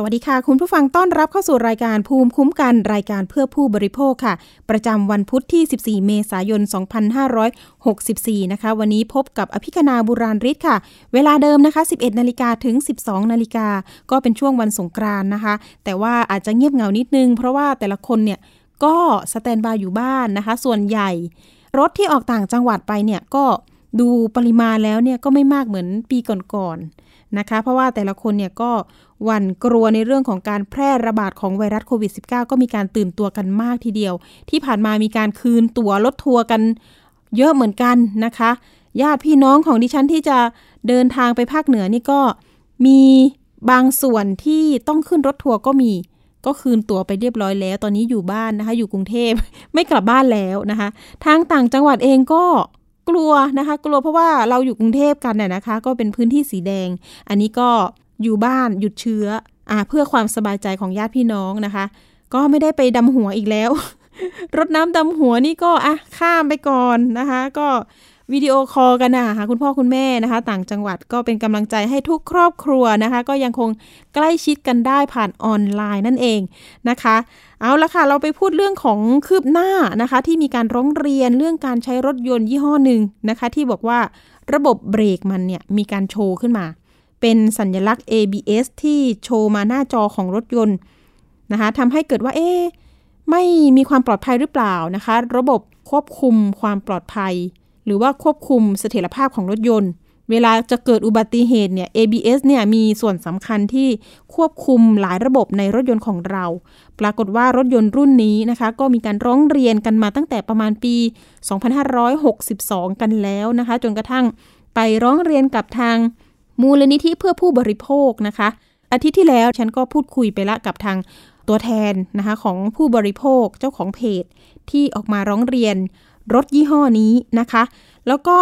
สวัสดีค่ะ คุณผู้ฟังต้อนรับเข้าสู่รายการภูมิคุ้มกันรายการเพื่อผู้บริโภคค่ะ ประจำวันพุทธที่ 14 เมษายน 2564 นะคะ วันนี้พบกับอภิคณาบุราริศค่ะ เวลาเดิมนะคะ 11 นาฬิกาถึง 12 นาฬิกา ก็เป็นช่วงวันสงกรานต์นะคะ แต่ว่าอาจจะเงียบเหงานิดนึง เพราะว่าแต่ละคนเนี่ยก็สแตนบายอยู่บ้านนะคะ ส่วนใหญ่ รถที่ออกต่างจังหวัดไปเนี่ยก็ดูปริมาณแล้วเนี่ยก็ไม่มากเหมือนปีก่อนๆนะคะ เพราะว่าแต่ละคนเนี่ยก็ หวั่นกลัวในเรื่องของการแพร่ระบาดของไวรัสโควิด -19 ก็มีการตื่นตัวกันมากทีเดียว ที่ผ่านมามีการคืนตั๋วรถทัวร์กันเยอะเหมือนกันนะคะ ญาติพี่น้องของดิฉันที่จะเดินทางไปภาคเหนือนี่ก็มีบางส่วนที่ต้องขึ้นรถทัวร์ก็มี ก็คืนตั๋วไปเรียบร้อยแล้ว ตอนนี้อยู่บ้านนะคะ อยู่กรุงเทพไม่กลับบ้านแล้วนะคะ ทางต่างจังหวัดเองก็กลัวนะคะ กลัวเพราะว่าเราอยู่กรุงเทพกันน่ยนะคะ ก็เป็นพื้นที่สีแดง อันนี้ก็ อยู่บ้านหยุดเชื้ออ่าเพื่อความสบายใจของญาติพี่น้องนะคะ ก็ไม่ได้ไปดำหัวอีกแล้ว รดน้ำดำหัวนี่ก็อะข้ามไปก่อนนะคะ ก็วิดีโอคอลกันนะคะคุณพ่อคุณแม่นะคะ ต่างจังหวัดก็เป็นกำลังใจให้ทุกครอบครัวนะคะ ก็ยังคงใกล้ชิดกันได้ผ่านออนไลน์นั่นเองนะคะ เอาละค่ะ เราไปพูดเรื่องของคืบหน้านะคะ ที่มีการร้องเรียนเรื่องการใช้รถยนต์ยี่ห้อหนึ่งนะคะ ที่บอกว่าระบบเบรกมันเนี่ยมีการโชว์ขึ้นมา เป็นสัญลักษณ์ ABS ที่โชว์มาหน้าจอของรถยนต์นะคะทำให้เกิดว่าเอ๊ไม่มีความปลอดภัยหรือเปล่านะคะ ระบบควบคุมความปลอดภัย หรือว่าควบคุมเสถียรภาพของรถยนต์ เวลาจะเกิดอุบัติเหตุเนี่ย ABS เนี่ยมีส่วนสำคัญที่ควบคุมหลายระบบในรถยนต์ของเรา ปรากฏว่ารถยนต์รุ่นนี้นะคะ ก็มีการร้องเรียนกันมาตั้งแต่ประมาณปี 2562 กันแล้วนะคะ จนกระทั่งไปร้องเรียนกับทาง มูลนิธิเพื่อผู้บริโภคนะคะ อาทิตย์ที่แล้วฉันก็พูดคุยไปละกับทางตัวแทนนะคะของผู้บริโภคเจ้าของเพจ ที่ออกมาร้องเรียนรถยี่ห้อนี้นะคะ แล้วก็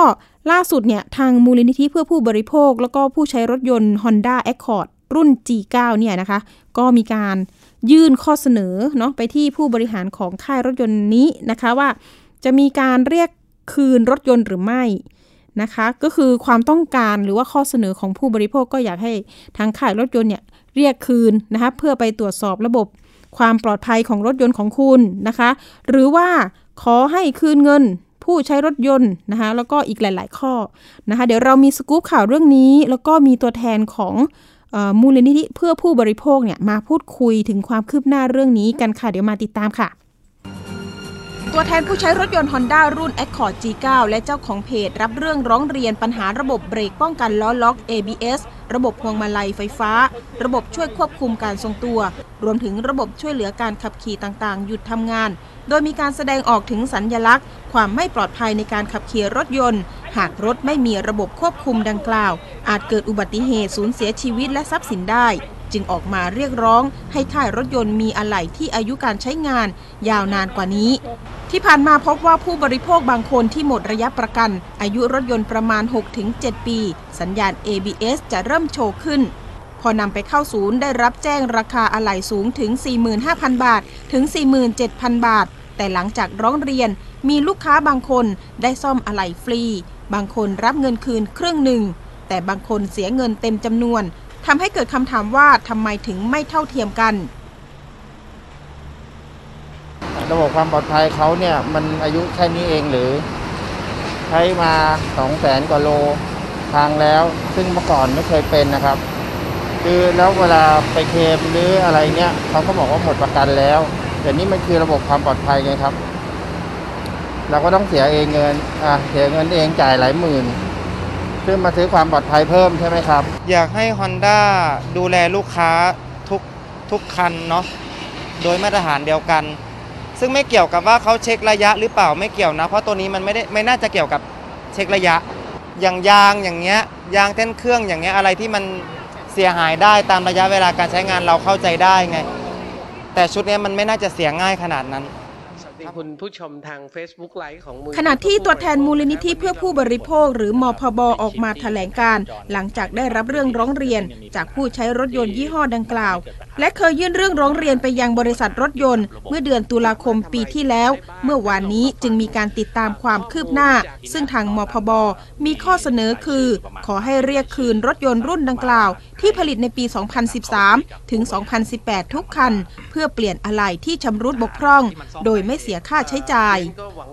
ล่าสุดเนี่ยทางมูลนิธิเพื่อผู้บริโภค แล้วก็ผู้ใช้รถยนต์ Honda Accord รุ่น G9 เนี่ยนะคะ ก็มีการยื่นข้อเสนอเนาะไปที่ผู้บริหารของค่ายรถยนต์นี้นะคะว่า จะมีการเรียกคืนรถยนต์หรือไม่ นะคะ ก็คือความต้องการหรือว่าข้อเสนอของผู้บริโภคก็อยากให้ทางค่ายรถยนต์เนี่ยเรียกคืนนะคะเพื่อไปตรวจสอบระบบความปลอดภัยของรถยนต์ของคุณนะคะ หรือว่าขอให้คืนเงินผู้ใช้รถยนต์นะคะแล้วก็อีกหลาย ๆ ข้อนะคะ เดี๋ยวเรามีสกู๊ปข่าวเรื่องนี้ แล้วก็มีตัวแทนของมูลนิธิเพื่อผู้บริโภคเนี่ยมาพูดคุยถึงความคืบหน้าเรื่องนี้กันค่ะ เดี๋ยวมาติดตามค่ะ ตัวแทนผู้ใช้รถยนต์ Honda รุ่น Accord G9 และเจ้าของเพจ รับเรื่องร้องเรียนปัญหาระบบเบรกป้องกันล้อล็อก ABS ระบบพวงมาลัยไฟฟ้า ระบบช่วยควบคุมการทรงตัว รวมถึงระบบช่วยเหลือการขับขี่ต่างๆ หยุดทำงาน โดยมีการแสดงออกถึงสัญญลักษณ์ ความไม่ปลอดภัยในการขับขี่รถยนต์ หากรถไม่มีระบบควบคุมดังกล่าว อาจเกิดอุบัติเหตุสูญเสียชีวิตและทรัพย์สินได้ จึงออกมาเรียกร้องให้ค่ายรถยนต์มีอะไหล่ที่อายุการใช้งาน ยาวนานกว่านี้ ที่ผ่านมาพบว่าผู้บริโภคบางคนที่หมดระยะประกัน อายุรถยนต์ประมาณ 6-7 ปี สัญญาณ ABS จะเริ่มโชว์ขึ้น พอนำไปเข้าศูนย์ได้รับแจ้งราคาอะไหล่สูงถึง 45,000 บาท ถึง 47,000 บาท แต่หลังจากร้องเรียนมีลูกค้าบางคนได้ซ่อมอะไหล่ฟรี บางคนรับเงินคืนครึ่งหนึ่ง แต่บางคนเสียเงินเต็มจำนวน ทำให้เกิดคำถามว่าทำไมถึงไม่เท่าเทียมกัน ระบบความปลอดภัยเขาเนี่ยมันอายุแค่นี้เองหรือ ใช้มา2 0 0แสนกว่าโลทางแล้ว ซึ่งเมื่อก่อนไม่เคยเป็นนะครับ คือแล้วเวลาไปเคมหรืออะไรเนี่ยเขาก็บอกว่าหมดประกันแล้วแต่นี่มันคือระบบความปลอดภัยไงครับ เราก็ต้องเสียเองเงินอะเสียเงินเองจ่ายหลายหมื่น ซึ่งมาซื้อความปลอดภัยเพิ่มใช่ไหมครับ อยากให้ Honda ดูแลลูกค้าทุกทุกคันเนาะโดยมาตรฐานเดียวกัน ซึ่งไม่เกี่ยวกับว่าเขาเช็คระยะหรือเปล่าไม่เกี่ยวนะ เพราะตัวนี้มันไม่ได้ไม่น่าจะเกี่ยวกับเช็คระยะ อย่างยางอย่างเงี้ยยางเต้นเครื่องอย่างเงี้ยอะไรที่มันเสียหายได้ตามระยะเวลาการใช้งานเราเข้าใจได้ไง แต่ชุดนี้มันไม่น่าจะเสียง่ายขนาดนั้น คุณผู้ชมทาง Facebook ไลฟ์ของมูลขณะที่ตัวแทนมูลนิธิเพื่อผู้บริโภคหรือมพบออกมาแถลงการ หลังจากได้รับเรื่องร้องเรียน จากผู้ใช้รถยนต์ยี่ห้อดังกล่าว และเคยยื่นเรื่องร้องเรียนไปยังบริษัทรถยนต์ เมื่อเดือนตุลาคมปีที่แล้ว เมื่อวานนี้จึงมีการติดตามความคืบหน้า ซึ่งทางมพบมีข้อเสนอคือ ขอให้เรียกคืนรถยนต์รุ่นดังกล่าว ที่ผลิตในปี 2013 ถึง 2018 ทุกคัน เพื่อเปลี่ยนอะไหล่ที่ชำรุดบกพร่อง โดยไม่เสียค่าใช้จ่าย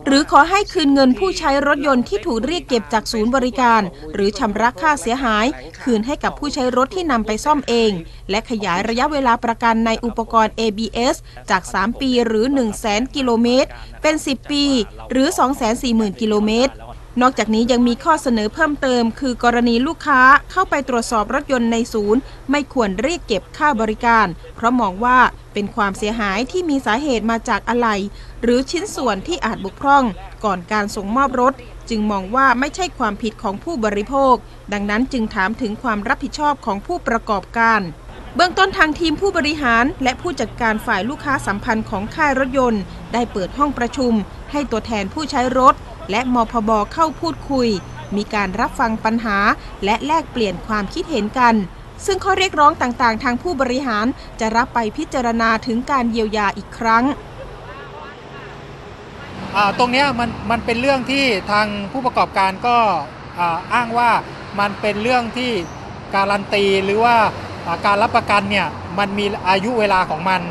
หรือขอให้คืนเงินผู้ใช้รถยนต์ที่ถูกเรียกเก็บจากศูนย์บริการ หรือชำระค่าเสียหาย คืนให้กับผู้ใช้รถที่นำไปซ่อมเอง และขยายระยะเวลาประกันในอุปกรณ์ ABS จาก 3 ปีหรือ 1 0 0 0 0แกิโลเมตร เป็น 10 ปี หรือ 240,000 กิโลเมตร นอกจากนี้ยังมีข้อเสนอเพิ่มเติม คือกรณีลูกค้าเข้าไปตรวจสอบรถยนต์ในศูนย์ ไม่ควรเรียกเก็บค่าบริการ เพราะมองว่าเป็นความเสียหายที่มีสาเหตุมาจากอะไหล่หรือชิ้นส่วนที่อาจบกพร่อง ก่อนการส่งมอบรถ จึงมองว่าไม่ใช่ความผิดของผู้บริโภค ดังนั้นจึงถามถึงความรับผิดชอบของผู้ประกอบการเบื้องต้นทางทีมผู้บริหารและผู้จัดการฝ่ายลูกค้าสัมพันธ์ของค่ายรถยนต์ ได้เปิดห้องประชุม ให้ตัวแทนผู้ใช้รถ และมพบเข้าพูดคุย มีการรับฟังปัญหา และแลกเปลี่ยนความคิดเห็นกัน ซึ่งข้อเรียกร้องต่างๆ ทางผู้บริหารจะรับไปพิจารณาถึงการเยียวยาอีกครั้งตรงนี้มันมันเป็นเรื่องที่ทางผู้ประกอบการก็อ้างว่ามันเป็นเรื่องที่การันตีหรือว่าการรับประกันเนี่ยมันมีอายุเวลาของมัน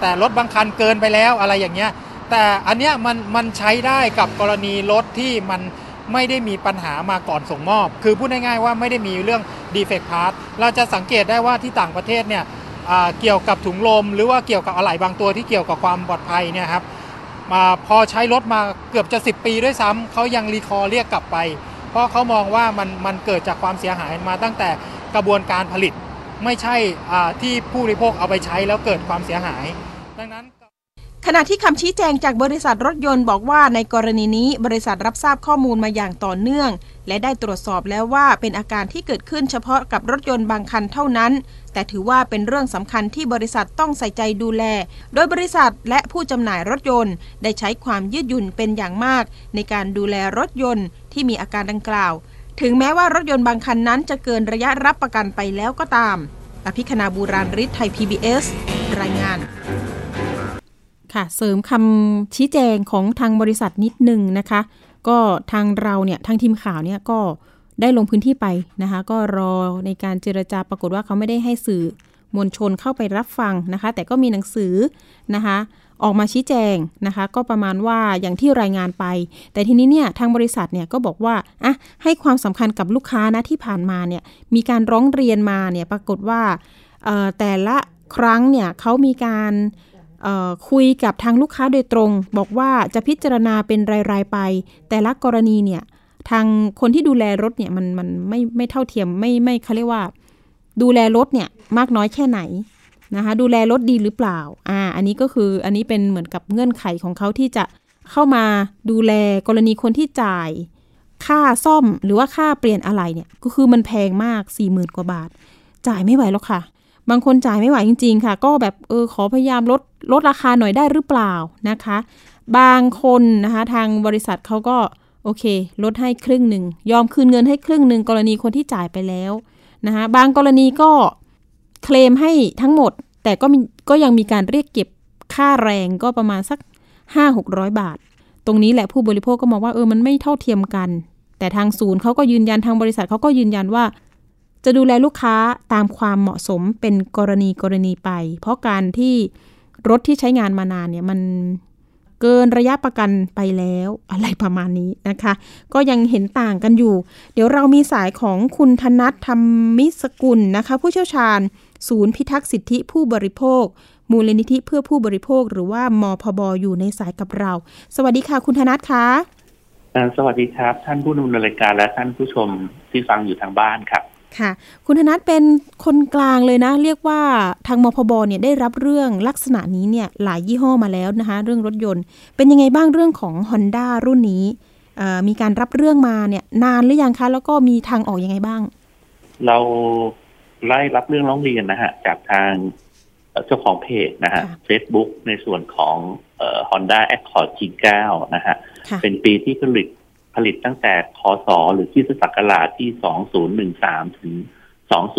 แต่รถบางคันเกินไปแล้วอะไรอย่างเงี้ย แต่อันเนี้ยมันมันใช้ได้กับกรณีรถที่มันไม่ได้มีปัญหามาก่อนส่งมอบ คือพูดง่ายๆว่าไม่ได้มีเรื่อง defect part เราจะสังเกตได้ว่าที่ต่างประเทศเนี่ยเกี่ยวกับถุงลม หรือว่าเกี่ยวกับอะไหล่บางตัวที่เกี่ยวกับความปลอดภัยเนี่ยครับมาพอใช้รถมาเกือบจะ 10 ปีด้วยซ้ำเขายังรีคอร์เรียกกลับไป เพราะเขามองว่ามันมันเกิดจากความเสียหายมาตั้งแต่กระบวนการผลิต ไม่ใช่ที่ผู้บริโภคเอาไปใช้แล้วเกิดความเสียหาย ดังนั้น ขณะที่คำชี้แจงจากบริษัทรถยนต์บอกว่าในกรณีนี้บริษัทรับทราบข้อมูลมาอย่างต่อเนื่อง และได้ตรวจสอบแล้วว่าเป็นอาการที่เกิดขึ้นเฉพาะกับรถยนต์บางคันเท่านั้น แต่ถือว่าเป็นเรื่องสำคัญที่บริษัทต้องใส่ใจดูแล โดยบริษัทและผู้จำหน่ายรถยนต์ ได้ใช้ความยืดหยุ่นเป็นอย่างมาก ในการดูแลรถยนต์ที่มีอาการดังกล่าว ถึงแม้ว่ารถยนต์บางคันนั้นจะเกินระยะรับประกันไปแล้วก็ตามอภิคณาบูราริศไทย PBS รายงาน ค่ะ เสริมคำชี้แจงของทางบริษัทนิดหนึ่งนะคะ ก็ทางเราเนี่ยทางทีมข่าวเนี่ยก็ได้ลงพื้นที่ไปนะคะ ก็รอในการเจรจาปรากฏว่าเขาไม่ได้ให้สื่อมวลชนเข้าไปรับฟังนะคะ แต่ก็มีหนังสือนะคะ ออกมาชี้แจงนะคะ ก็ประมาณว่าอย่างที่รายงานไป แต่ทีนี้เนี่ยทางบริษัทเนี่ยก็บอกว่าอะให้ความสำคัญกับลูกค้านะที่ผ่านมาเนี่ยมีการร้องเรียนมาเนี่ยปรากฏว่าแต่ละครั้งเนี่ยเขามีการ คุยกับทางลูกค้าโดยตรง บอกว่าจะพิจารณาเป็นราย ๆ ไป แต่ละกรณีเนี่ยทางคนที่ดูแลรถเนี่ยมันมันไม่ไม่เท่าเทียมไม่ไม่เขาเรียกว่า ดูแลรถเนี่ยมากน้อยแค่ไหนนะคะดูแลรถดีหรือเปล่าอ่าอันนี้ก็คืออันนี้เป็นเหมือนกับเงื่อนไขของเขาที่จะเข้ามาดูแลกรณีคนที่จ่าย ค่าซ่อมหรือว่าค่าเปลี่ยนอะไรเนี่ยก็คือมันแพงมาก4 0,000กว่าบาท จ่ายไม่ไหวหรอกค่ะ บางคนจ่ายไม่ไหวจริง ๆ ค่ะ ก็แบบเออขอพยายามลดลดราคาหน่อยได้หรือเปล่านะคะ บางคนนะคะทางบริษัทเขาก็โอเค ลดให้ครึ่งหนึ่งยอมคืนเงินให้ครึ่งหนึ่งกรณีคนที่จ่ายไปแล้วนะคะบางกรณีก็เคลมให้ทั้งหมด แต่ก็มีก็ยังมีการเรียกเก็บค่าแรงก็ประมาณสัก 5-600 บาท ตรงนี้แหละผู้บริโภคก็มองว่าเออมันไม่เท่าเทียมกัน แต่ทางศูนย์เขาก็ยืนยันทางบริษัทเขาก็ยืนยันว่า จะดูแลลูกค้าตามความเหมาะสมเป็นกรณีกรณีไป เพราะการที่รถที่ใช้งานมานานเนี่ยมันเกินระยะประกันไปแล้วอะไรประมาณนี้นะคะ ก็ยังเห็นต่างกันอยู่ เดี๋ยวเรามีสายของคุณธนัทธรรมิสกุลนะคะ ผู้เชี่ยวชาญ ศูนย์พิทักษ์สิทธิผู้บริโภค มูลนิธิเพื่อผู้บริโภคหรือว่ามพบอยู่ในสายกับเรา สวัสดีค่ะ คุณธนัทคะอ่าสวัสดีครับ ท่านผู้ดำเนินรายการและท่านผู้ชมที่ฟังอยู่ทางบ้านครับ ค่ะ คุณธนัทเป็นคนกลางเลยนะ เรียกว่าทางมพบเนี่ยได้รับเรื่องลักษณะนี้เนี่ยหลายยี่ห้อมาแล้วนะคะ เรื่องรถยนต์ เป็นยังไงบ้างเรื่องของ Honda รุ่นนี้เอ่อมีการรับเรื่องมาเนี่ยนานหรือยังคะ แล้วก็มีทางออกยังไงบ้าง เราไล่รับเรื่องร้องเรียนนะฮะ จากทางเจ้าของเพจนะฮะค่ะ Facebook ในส่วนของเอ่อ Honda Accord G9 นะฮะค่ะเป็นปีที่ผลิต ผลิตตั้งแต่คศหรือที่ศักราชที่ 2013 ถึง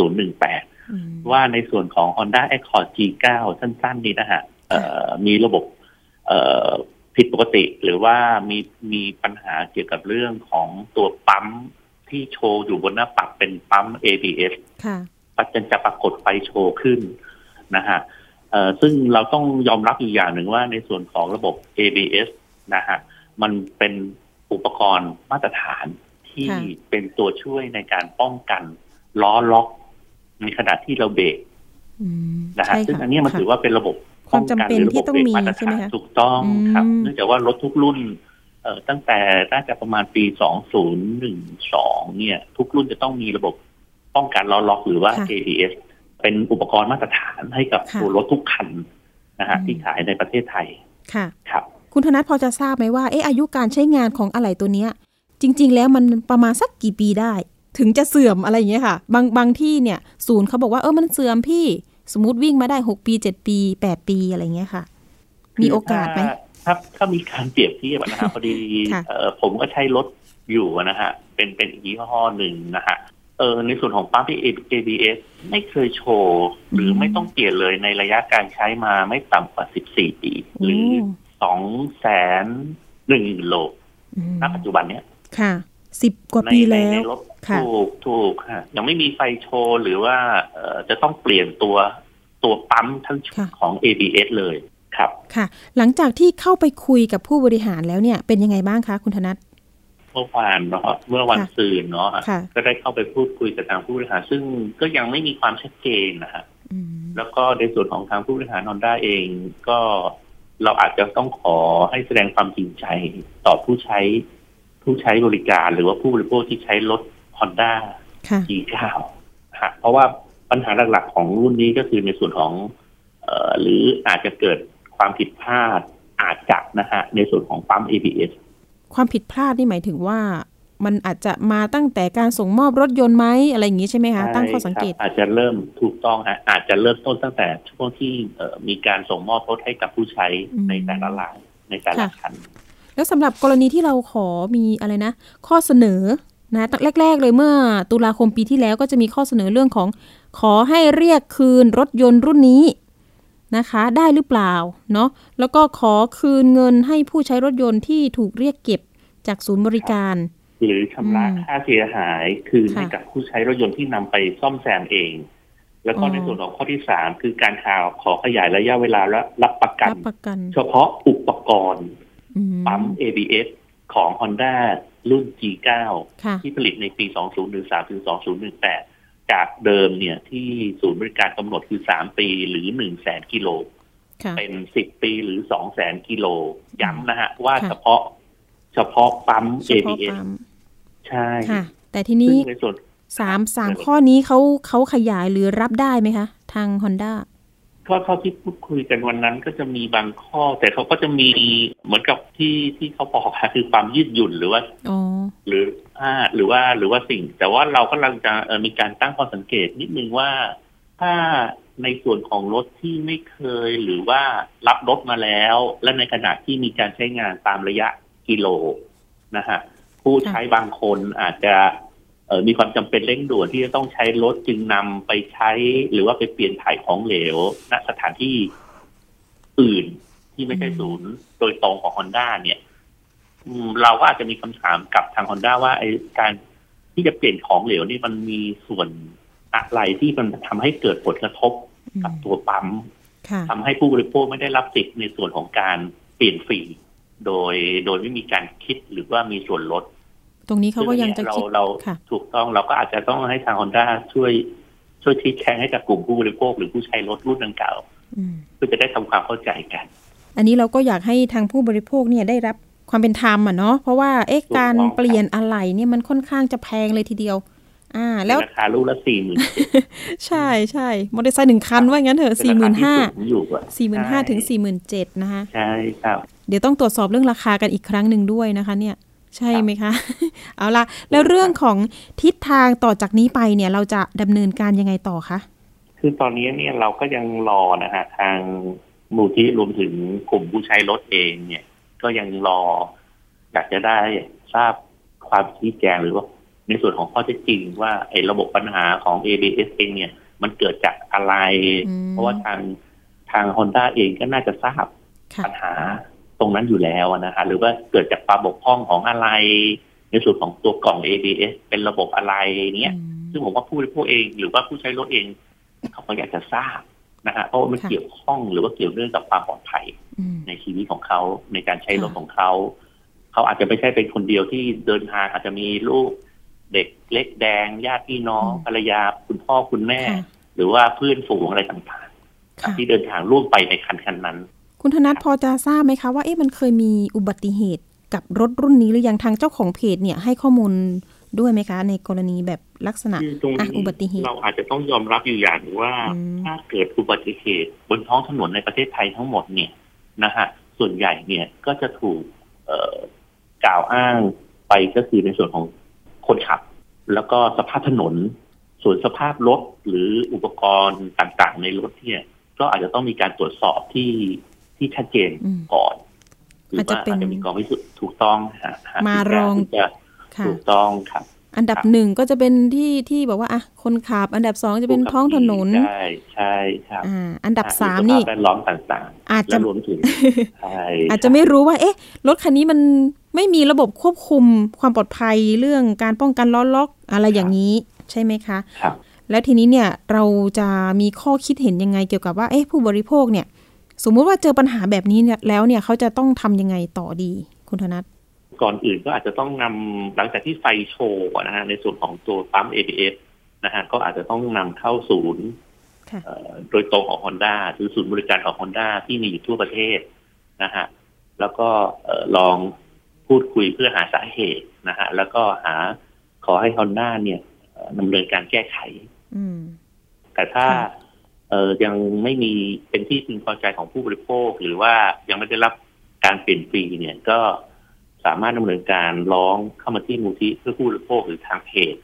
2018อืมว่าในส่วนของ Honda Accord G9 สั้นๆ นี้นะฮะเอ่อมีระบบเอ่อผิดปกติหรือว่ามีมีปัญหาเกี่ยวกับเรื่องของตัวปั๊มที่โชว์อยู่บนหน้าปัดเป็นปั๊ม ABS ค่ะปัจจันจะปรากฏไฟโชว์ขึ้นนะฮะเอ่อซึ่งเราต้องยอมรับอยู่อย่างหนึ่งว่าในส่วนของระบบ ABS นะฮะมันเป็น อุปกรณ์มาตรฐานที่ค่ะเป็นตัวช่วยในการป้องกันล้อล็อก ในขณะที่เราเบรกอืมนะฮะใช่ซึ่งค่ะอันเนี้ยมันค่ะถือว่าเป็นระบบความจำเป็นที่ต้องมีป้กันหรืระบบเบรกาตรใช่ไหมฐานคะถูกต้องครับอืมเนื่องจากว่ารถทุกรุ่นเอ่อตั้งแต่น่าจะประมาณปี 2012 เนี่ย ทุกรุ่นจะต้องมีระบบป้องกันล้อล็อก หรือว่าค่ะ ABS เป็นอุปกรณ์มาตรฐานให้กับค่ะตัวรถทุกคันนะฮะอืมที่ขายในประเทศไทย ค่ะ ครับ คุณธนัทพอจะทราบไหมว่าเอ๊ะอายุการใช้งานของอะไหล่ตัวเนี้ย จริง ๆ แล้วมันประมาณสักกี่ปีได้ ถึงจะเสื่อมอะไรอย่างเงี้ยค่ะ บางบางที่เนี่ยศูนย์เขาบอกว่าเออมันเสื่อมพี่สมมติวิ่งมาได้6ปี7ปี8ปีอะไรอย่างเงี้ยค่ะ มีโอกาสไหมถ้าถ้ามีการเปรียบเทียบนะฮะพอดีค่ะเอ่อผมก็ใช้รถอยู่นะฮะเป็นเป็นอีกยี่ห้อหนึ่งนะฮะเออในส่วนของปั๊มที่ ABS ไม่เคยโชว์ หรือไม่ต้องเปลี่ยนเลยในระยะการใช้มาไม่ต่ำกว่า 14 ปี หรือ สองแสนหนึ่งโลอืมณปัจจุบันเนี้ยค่ะสิบกว่าในปีในแล้วในรถค่ะถูกถูกค่ะยังไม่มีไฟโชว์หรือว่าเอ่อจะต้องเปลี่ยนตัวตัวปั๊มทั้งค่ะของ ABS เลยครับค่ะ หลังจากที่เข้าไปคุยกับผู้บริหารแล้วเนี่ย เป็นยังไงบ้างคะคุณธนัทเมื่อวานเนาะเมื่อวันค่ะซืนเนาะค่ะก็ได้เข้าไปพูดคุยกับทางผู้บริหาร ซึ่งก็ยังไม่มีความชัดเจนนะฮะอืมแล้วก็ในส่วนของทางผู้บริหารฮอนด้าเองก็ เราอาจจะต้องขอให้แสดงความจริงใจต่อผู้ใช้ผู้ใช้บริการ หรือว่าผู้บริโภคที่ใช้รถ Honda ค่ะ G9 ฮะเพราะว่าปัญหาหลักๆของรุ่นนี้ก็คือในส่วนของเอ่อหรืออาจจะเกิดความผิดพลาดอาจจะนะฮะในส่วนของปั๊ม ABS ความผิดพลาดนี่หมายถึงว่า มันอาจจะมาตั้งแต่การส่งมอบรถยนต์ไหมอะไรอย่างนี้ใช่ไหมคะตั้งข้อสังเกตใช่ครับอาจจะเริ่มถูกต้องฮะอาจจะเริ่มต้นตั้งแต่ช่วงที่เอ่อมีการส่งมอบรถให้กับผู้ใช้อืมในแต่ละรายในแต่ละค่ะคันแล้วสำหรับกรณีที่เราขอมีอะไรนะ ข้อเสนอนะตั้งแรก ๆ เลยเมื่อตุลาคมปีที่แล้วก็จะมีข้อเสนอเรื่องของ ขอให้เรียกคืนรถยนต์รุ่นนี้นะคะ ได้หรือเปล่าเนาะแล้วก็ขอคืนเงินให้ผู้ใช้รถยนต์ที่ถูกเรียกเก็บจากศูนย์บริการ หรือชำระอืมค่าเสียหายคืนค่ะให้กับผู้ใช้รถยนต์ที่นำไปซ่อมแซมเอง แล้วก็อ๋อในส่วนของข้อที่สามคือการข่าวขอขยายระยะเวลาและรับประกันรับประกันเฉพาะอุปกรณ์อืมปั๊ม ABS ของ Honda รุ่น G9 ค่ะที่ผลิตในปี 2013ถึง2018 จากเดิมเนี่ยที่ศูนย์บริการกำหนดคือ 3 ปีหรือ 1 0 0 0 0แสนกิโลค่ะเป็น 10 ปีหรือ 2 0 0แสนกิโล ย้ำนะฮะว่าค่ะเฉพาะเฉพาะปั๊มเฉพาะ ABS ปั๊ม ใช่ค่ะ แต่ทีซึ่นี้งในส่วนสามสามข้อนี้เขาเขาขยายหรือรับได้ไหมคะ ทาง Honda ก็เท่าที่พูดคุยกันวันนั้นก็จะมีบางข้อ แต่เขาก็จะมีเหมือนกับที่ที่เขาบอกค่ะคือความยืดหยุ่นหรือว่าอ๋อหรืออ่าหรือว่าหรือว่าสิ่ง แต่ว่าเรากำลังจะเอ่อมีการตั้งข้อสังเกตนิดนึงว่าถ้าในส่วนของรถที่ไม่เคยหรือว่ารับรถมาแล้ว และในขณะที่มีการใช้งานตามระยะกิโลนะฮะ ผู้ใช้บางคนอาจจะเอ่อมีความจำเป็นเร่งด่วนที่จะต้องใช้รถจึงนำไปใช้ หรือว่าไปเปลี่ยนถ่ายของเหลวณสถานที่อื่นที่ไม่ใช่ศูนย์โดยตรงของ Honda เนี่ยอืมเราก็อาจจะมีคำถามกับทาง Honda ว่าไอ้การที่จะเปลี่ยนของเหลวนี่มันมีส่วนอะไรที่มันทำให้เกิดผลกระทบกับตัวปั๊มค่ะทำให้ผู้บริโภคไม่ได้รับสิทธิ์ในส่วนของการเปลี่ยนฟรี โดยโดยไม่มีการคิดหรือว่ามีส่วนลด ตรงนี้เขาก็ยังจะเราคิดเราค่ะถูกต้องเราก็อาจจะต้องให้ทาง Honda ช่วยช่วยชี้แจงให้กับกลุ่มผู้บริโภค หรือผู้ใช้รถรุ่นดังกล่าวอืมเพื่อจะได้ทำความเข้าใจกัน อันนี้เราก็อยากให้ทางผู้บริโภคเนี่ยได้รับความเป็นธรรมอะเนาะเพราะว่าเอ๊ะถูกต้องการเปลี่ยนอะไหล่เนี่ยมันค่อนข้างจะแพงเลยทีเดียว อ่า แล้วราคาลูกละสี่หมื่นใช่ใช่มอเตอร์ไซค์หนึ่งคันว่างั้นเถอะสี่หมื่นห้าอยู่อะสี่หมื่นห้าถึงสี่หมื่นเจ็ดนะคะใช่ครับ เดี๋ยวต้องตรวจสอบเรื่องราคากันอีกครั้งหนึ่งด้วยนะคะ เนี่ย ใช่ไหมคะ เอาละแล้วเรื่องของทิศทางต่อจากนี้ไปเนี่ย เราจะดำเนินการยังไงต่อคะคือตอนนี้เนี่ยเราก็ยังรอนะฮะทางมูลที่รวมถึงกลุ่มผู้ใช้รถเองเนี่ย ก็ยังรอ อยากจะได้ทราบความชี้แจงหรือว่า ในส่วนของข้อเท็จจริงว่าไอ้ระบบปัญหาของ ABS เองเนี่ย มันเกิดจากอะไรอืมเพราะว่าทางทาง Honda เองก็น่าจะทราบค่ะปัญหาตรงนั้นอยู่แล้วนะฮะหรือว่าเกิดจากความบกพร่องของอะไร ในส่วนของตัวกล่อง ABS เป็นระบบอะไรเนี้ยอืมซึ่งผมว่าผู้บริโภคเอง หรือว่าผู้ใช้รถเองเขาก็อยากจะทราบนะฮะเพราะว่ามันค่ะเกี่ยวข้องหรือว่าเกี่ยวเนื่องกับความปลอดภัยอืมในชีวิตของเขาในการใช้รถค่ะของเขา เขาอาจจะไม่ใช่เป็นคนเดียวที่เดินทางอาจจะมีลูก เด็กเล็กแดงญาติพี่น้องอืมภรรยาคุณพ่อคุณแม่ค่ะหรือว่าเพื่อนฝูงอะไรต่างค่ะๆที่เดินทางร่วมไปในคันคันนั้น คุณธนัทพอจะทราบไหมคะว่าเอ๊ะมันเคยมีอุบัติเหตุกับรถรุ่นนี้หรือยังทางเจ้าของเพจเนี่ยให้ข้อมูลด้วยไหมคะ ในกรณีแบบลักษณะคือตรงอะนี้อุบัติเหตุเราอาจจะต้องยอมรับอยู่อย่างหนึ่งว่าอืมถ้าเกิดอุบัติเหตุบนท้องถนนในประเทศไทยทั้งหมดเนี่ยนะฮะส่วนใหญ่เนี่ยก็จะถูกเอ่อกล่าวอ้างไปก็คือในส่วนของ คนขับ แล้วก็สภาพถนน ส่วนสภาพรถหรืออุปกรณ์ต่างๆ ในรถเนี่ย ก็อาจจะต้องมีการตรวจสอบที่ที่ชัดเจนอืมก่อนหรืออาจจะว่าเป็นอาจจะมีกองพิสูจน์ถูกต้องฮะหมารองที่จะค่ะถูกต้องครับ อันดับครับหนึ่งก็จะเป็นที่ที่บอกว่าอะคนขับ อันดับสองจะเป็นท้องถนนใช่ใช่ครับอ่าอันดับอ่สามนี่สภพแวดล้อมต่างอาจๆจะและรวมถึงใช่อาจจะไม่รู้ว่า เอ๊ะรถคันนี้มัน ไม่มีระบบควบคุมความปลอดภัยเรื่องการป้องกันล้อล็อกอะไรอย่างนี้ใช่ไหมคะครับแล้วทีนี้เนี่ยเราจะมีข้อคิดเห็นยังไงเกี่ยวกับว่าเอ๊ะผู้บริโภคเนี่ย สมมุติว่าเจอปัญหาแบบนี้เนี่ยแล้วเนี่ยเขาจะต้องทำยังไงต่อดีคุณธนัทก่อนอื่นก็อาจจะต้องนำหลังจากที่ไฟโชว์นะฮะในส่วนของตัวปั๊ม ABS นะฮะก็อาจจะต้องนำเข้าศูนย์ค่ะเอ่อโดยตรงของ Honda หรือศูนย์บริการของ Honda ที่มีอยู่ทั่วประเทศนะฮะแล้วก็เอ่อลอง พูดคุยเพื่อหาสาเหตุนะฮะแล้วก็หาขอให้ Honda เนี่ยเอ่อดำเนินการแก้ไขอืมแต่ถ้าค่ะเออยังไม่มีเป็นที่พึงพอใจของผู้บริโภค หรือว่ายังไม่ได้รับการเปลี่ยนฟรีเนี่ยก็สามารถดำเนินการร้องเข้ามาที่มูลนิธิเพื่อผู้บริโภคหรือทางเพจ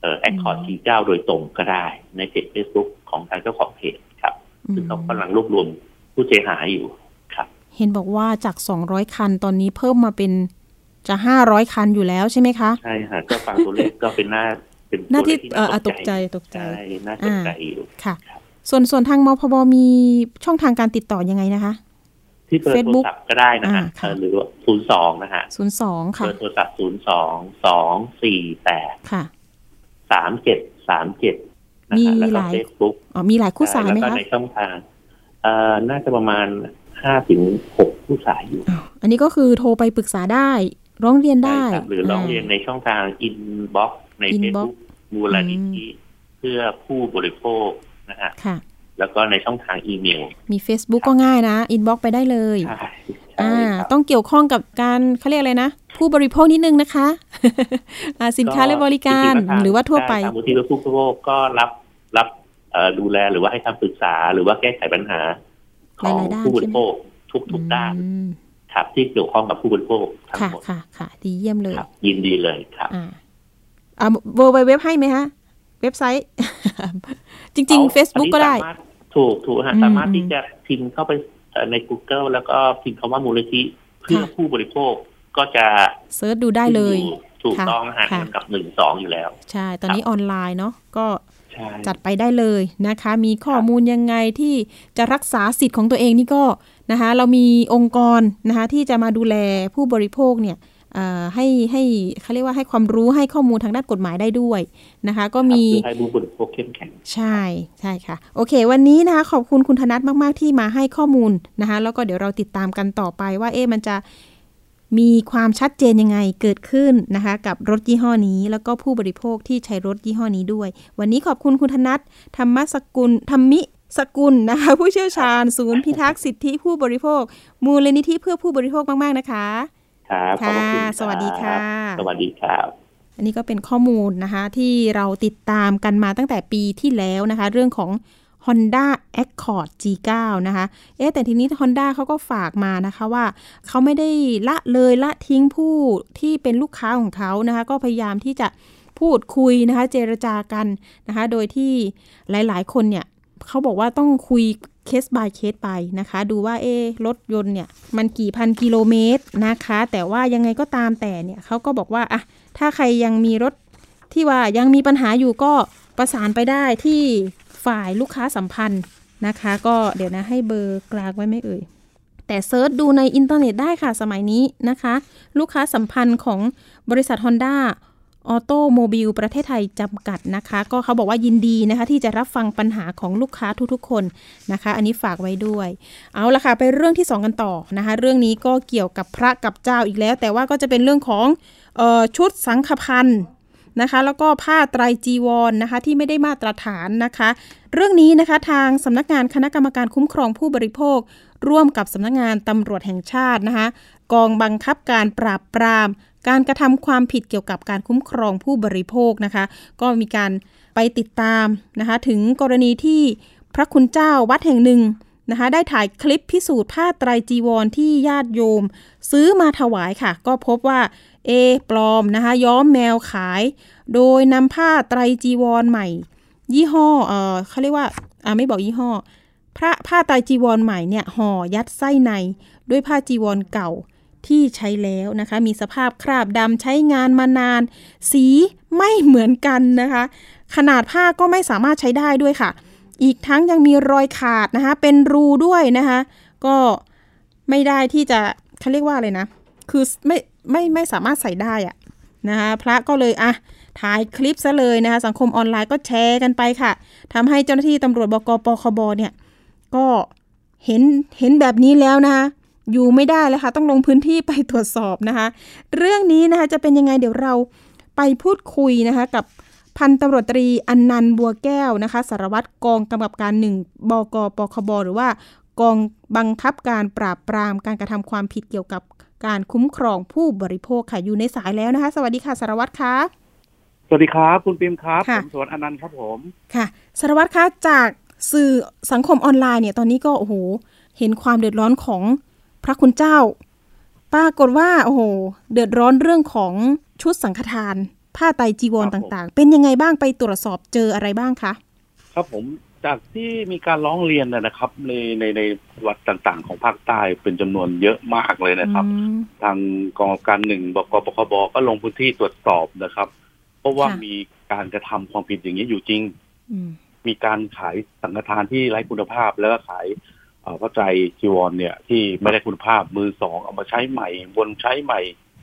เอ่อ Accord G เก้าโดยตรงก็ได้ ในเพจเฟซบุ๊กของทางเจ้าของเพจครับ ซึ่งเขากำลังรวบรวมผู้เสียหายอยู่ครับ เห็นบอกว่าจาก 200 คันตอนนี้เพิ่มมาเป็นจะ 500 คันอยู่แล้วใช่ไหมคะ ใช่ฮะก็ฟังตัวเลขก็เป็นหน้าเป็นหน้าตัวเลที่ขที่เอ่อน่าตกใจตกใจใช่น่าตกใจอยู่ค่ะ ส่วนส่วนทางมพบมีช่องทางการติดต่อยังไงนะคะ ที่เบอร์โทร Facebook ศัพท์ก็ได้นะฮะอ่าค่ะเอ่อหรือศูนย์สองนะฮะ02เบค่ะอร์โทรศัพท์ศูนย์สองสองสี่แปดค่ะสามเจ็ดสามเจ็ดนะมีฮะแล้วหก็ลายเฟซบุ๊กอ๋อมีหลายคู่สายไหมแล้วก็คะในช่องทางเอ่อน่าจะประมาณ ห้าถึงหกผู้สายอยู่อ๋ออันนี้ก็คือโทรไปปรึกษาได้ ร้องเรียนได้ใช่ครับหรือร้องเรียนในช่องทางอินบ็อกในเฟซ Inbox บุ๊กมูลนิธิเพื่อผู้บริโภคนะฮะค่ะแล้วก็ในช่องทางอีเมล มี Facebook ก็ง่ายนะ inbox ไปได้เลยใช่ใช่อ่าครับต้องเกี่ยวข้องกับการเขาเรียกอะไรนะ ผู้บริโภคนิดนึงนะคะอ่าสินค้าและบริการจงๆแล้ทงหรือว่าทั่วไปใช่ทางมูลนิธิเพื่อผู้บริโภคก็รับรับเอ่อดูแลหรือว่าให้คำปรึกษาหรือว่าแก้ไขปัญหา ของหลายๆด้านผู้บริโภคทุกทุกๆด้านอืมครับที่เกี่ยวข้องกับผู้บริโภคทั้งค่ะหมดค่ะค่ะ ดีเยี่ยมเลยครับยินดีเลยครับ อ่าอ่าเวอร์ไวเว็บให้ไหมฮะ เว็บไซต์ จริงเอาๆ Facebook ก็ได้อันนี้สามารถถูกถูกฮะอืมสามารถที่จะพิมพ์เข้าไปเอ่อใน Google แล้วก็พิมพ์คำว่ามูลนิธิเพื่อค่ะผู้บริโภคก็จะ search ดูได้เลยขึ้นอถูกค่ะต้องนะฮะค่ะลำดับหนึ่งสองอยู่แล้ว ใช่ ตอนนี้ออนไลน์เนาะก็ใช่ จัดไปได้เลยนะคะ มีข้อมูลยังไงที่จะรักษาสิทธิ์ของตัวเองนี่ก็นะคะ เรามีองค์กรนะคะที่จะมาดูแลผู้บริโภคเนี่ยเอ่อให้ให้เขาเรียกว่าให้ความรู้ให้ข้อมูลทางด้านกฎหมายได้ด้วยนะคะ ก็มีเพื่อให้ผู้บริโภคเข้มแข็งใช่ใช่ค่ะ โอเค วันนี้นะคะขอบคุณคุณธนัทมาก ๆ ที่มาให้ข้อมูลนะคะ แล้วก็เดี๋ยวเราติดตามกันต่อไปว่าเอ๊ะมันจะ มีความชัดเจนยังไงเกิดขึ้นนะคะ กับรถยี่ห้อนี้ แล้วก็ผู้บริโภคที่ใช้รถยี่ห้อนี้ด้วย วันนี้ขอบคุณคุณธนัทธรรมสกุลธรรมิสกุลนะคะ ผู้เชี่ยวชาญ ศูนย์พิทักษ์สิทธิผู้บริโภค มูลนิธิเพื่อผู้บริโภคมาก ๆ นะคะครับขอบพระคุณค่ะรับสวัสดีค่ะ สวัสดีครับอันนี้ก็เป็นข้อมูลนะคะที่เราติดตามกันมาตั้งแต่ปีที่แล้วนะคะ เรื่องของ Honda Accord G9 นะคะ เอ๊แต่ทีนี้ Honda เขาก็ฝากมานะคะว่าเขาไม่ได้ละเลยละทิ้งผู้ที่เป็นลูกค้าของเขานะคะ ก็พยายามที่จะพูดคุยนะคะ เจรจากันนะคะ โดยที่หลายๆ คนเนี่ยเขาบอกว่าต้องคุยเคส by เคสไปนะคะ ดูว่าเอรถยนต์เนี่ย มันกี่พันกิโลเมตรนะคะ แต่ว่ายังไงก็ตามแต่เนี่ยเขาก็บอกว่าอะถ้าใครยังมีรถที่ว่ายังมีปัญหาอยู่ก็ประสานไปได้ที่ ฝ่ายลูกค้าสัมพันธ์นะคะ ก็เดี๋ยวนะให้เบอร์กลางไว้ไม่เอ่ย แต่ search ดูในอินเทอร์เน็ตได้ค่ะสมัยนี้นะคะ ลูกค้าสัมพันธ์ของบริษัท Honda Automobile ประเทศไทยจำกัดนะคะ ก็เขาบอกว่ายินดีนะคะ ที่จะรับฟังปัญหาของลูกค้าทุกๆ คนนะคะ อันนี้ฝากไว้ด้วย เอาละค่ะ ไปเรื่องที่ 2 กันต่อนะคะ เรื่องนี้ก็เกี่ยวกับพระกับเจ้าอีกแล้ว แต่ว่าก็จะเป็นเรื่องของออชุดสังฆภัณฑ์ นะคะ แล้วก็ผ้าไตรจีวรนนะคะ ที่ไม่ได้มาตรฐานนะคะ เรื่องนี้นะคะทางสำนักงานคณะกรรมการคุ้มครองผู้บริโภค ร่วมกับสำนักงานตำรวจแห่งชาตินะคะ กองบังคับการปราบปราม การกระทำความผิดเกี่ยวกับการคุ้มครองผู้บริโภคนะคะ ก็มีการไปติดตามนะคะ ถึงกรณีที่พระคุณเจ้าวัดแห่งหนึ่ง นะคะได้ถ่ายคลิปพิสูจน์ผ้าไตรจีวรที่ญาติโยม ซื้อมาถวายค่ะ ก็พบว่าเอปลอมนะคะย้อมแมวขาย โดยนำผ้าไตรจีวรใหม่ ยี่ห้อเออเขาเรียกว่าอ่าไม่บอกยี่ห้อ พระผ้าไตรจีวรใหม่เนี่ยห่อยัดไส้ใน ด้วยผ้าจีวรเก่าที่ใช้แล้วนะคะ มีสภาพคราบดำใช้งานมานาน สีไม่เหมือนกันนะคะ ขนาดผ้าก็ไม่สามารถใช้ได้ด้วยค่ะ อีกทั้งยังมีรอยขาดนะคะ เป็นรูด้วยนะคะ ก็ไม่ได้ที่จะเขาเรียกว่าอะไรนะ คือไม่ไม่ไม่สามารถใส่ได้อะนะคะพระก็เลยอะถ่ายคลิปซะเลยนะคะ สังคมออนไลน์ก็แชร์กันไปค่ะทำให้เจ้าหน้าที่ตำรวจบกปคบเนี่ย ก็เห็นเห็นแบบนี้แล้วนะคะอยู่ไม่ได้แล้วค่ะต้องลงพื้นที่ไปตรวจสอบนะคะ เรื่องนี้นะคะจะเป็นยังไงเดี๋ยวเราไปพูดคุยนะคะกับ พันตำรวจตรีอันนันต์บัวแก้วนะคะสารวัตรกองกำกับการหนึ่งบกปคบหรือว่ากองบังคับการปราบปรามการกระทำความผิดเกี่ยวกับการคุ้มครองผู้บริโภคค่ะอยู่ในสายแล้วนะคะ สวัสดีค่ะสารวัตรคะสวัสดีครับ คุณปิมครับค่ะผมสวนอนันต์ครับผมค่ะสารวัตรคะจากสื่อสังคมออนไลน์เนี่ยตอนนี้ก็โอ้โหเห็นความเดือดร้อนของพระคุณเจ้า ปรากฏว่าโอ้โหเดือดร้อนเรื่องของชุดสังฆทาน ผ้าไตรจีวรครับผมต่างๆ เป็นยังไงบ้างไปตรวจสอบเจออะไรบ้างคะ ครับผมจากที่มีการร้องเรียนนะนะครับ ในในในวัดต่างๆ ของภาคใต้เป็นจำนวนเยอะมากเลยนะครับอืมทางกองการหนึ่งบกปคบก็ลงพื้นที่ตรวจสอบนะครับ เพราะว่าค่ะมีการกระทำความผิดอย่างนี้อยู่จริงอืมมีการขายสังฆทานที่ไร้คุณภาพ แล้วก็ขายเอ่อพระใจจีวรเนี่ย ที่ไม่ได้คุณภาพมือสองเอามาใช้ใหม่วนใช้ใหม่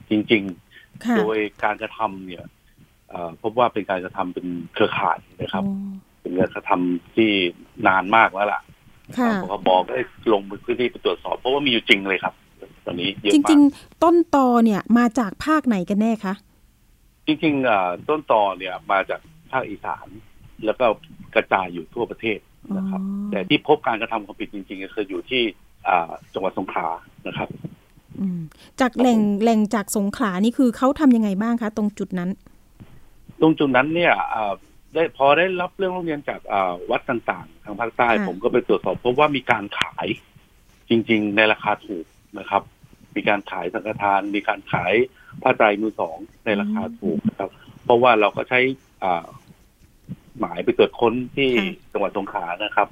จริงๆค่ะโดยการกระทำเนี่ยเอ่อ พบว่าเป็นการกระทำเป็นเครือข่ายนะครับโอ้เป็นการกระทำที่นานมากแล้วล่ะค่ะปคบก็ได้ลงพื้นที่ไปตรวจสอบ เพราะว่ามีอยู่จริงเลยครับ ตอนนี้เยอะจมากริง ๆ ต้นตอเนี่ยมาจากภาคไหนกันแน่คะจริงๆเอ่อต้นตอเนี่ยมาจากภาคอีสาน แล้วก็กระจายอยู่ทั่วประเทศนะครับอ๋อแต่ที่พบการกระทำความผิดจริงๆก็คืออยู่ที่อ่าจังหวัดสงขลานะครับอืมจากแหล่งแหล่งจากสงขลานี่คือเขาทำยังไงบ้างคะ ตรงจุดนั้น ตรงจุดนั้นเนี่ยอ่าได้พอได้รับเรื่องร้องเรียนจากอ่าวัดต่างๆ ทางภาคใต้ค่ะผมก็ไปตรวจสอบพบว่ามีการขายจริง ๆ ในราคาถูกนะครับ มีการขายสังฆทาน มีการขายผ้าไตรมือสองในราคาถูกนะครับ เพราะว่าเราก็ใช้อ่าหมายไปตรวจค้นที่ค่ะจังหวัดสงขลานะครับ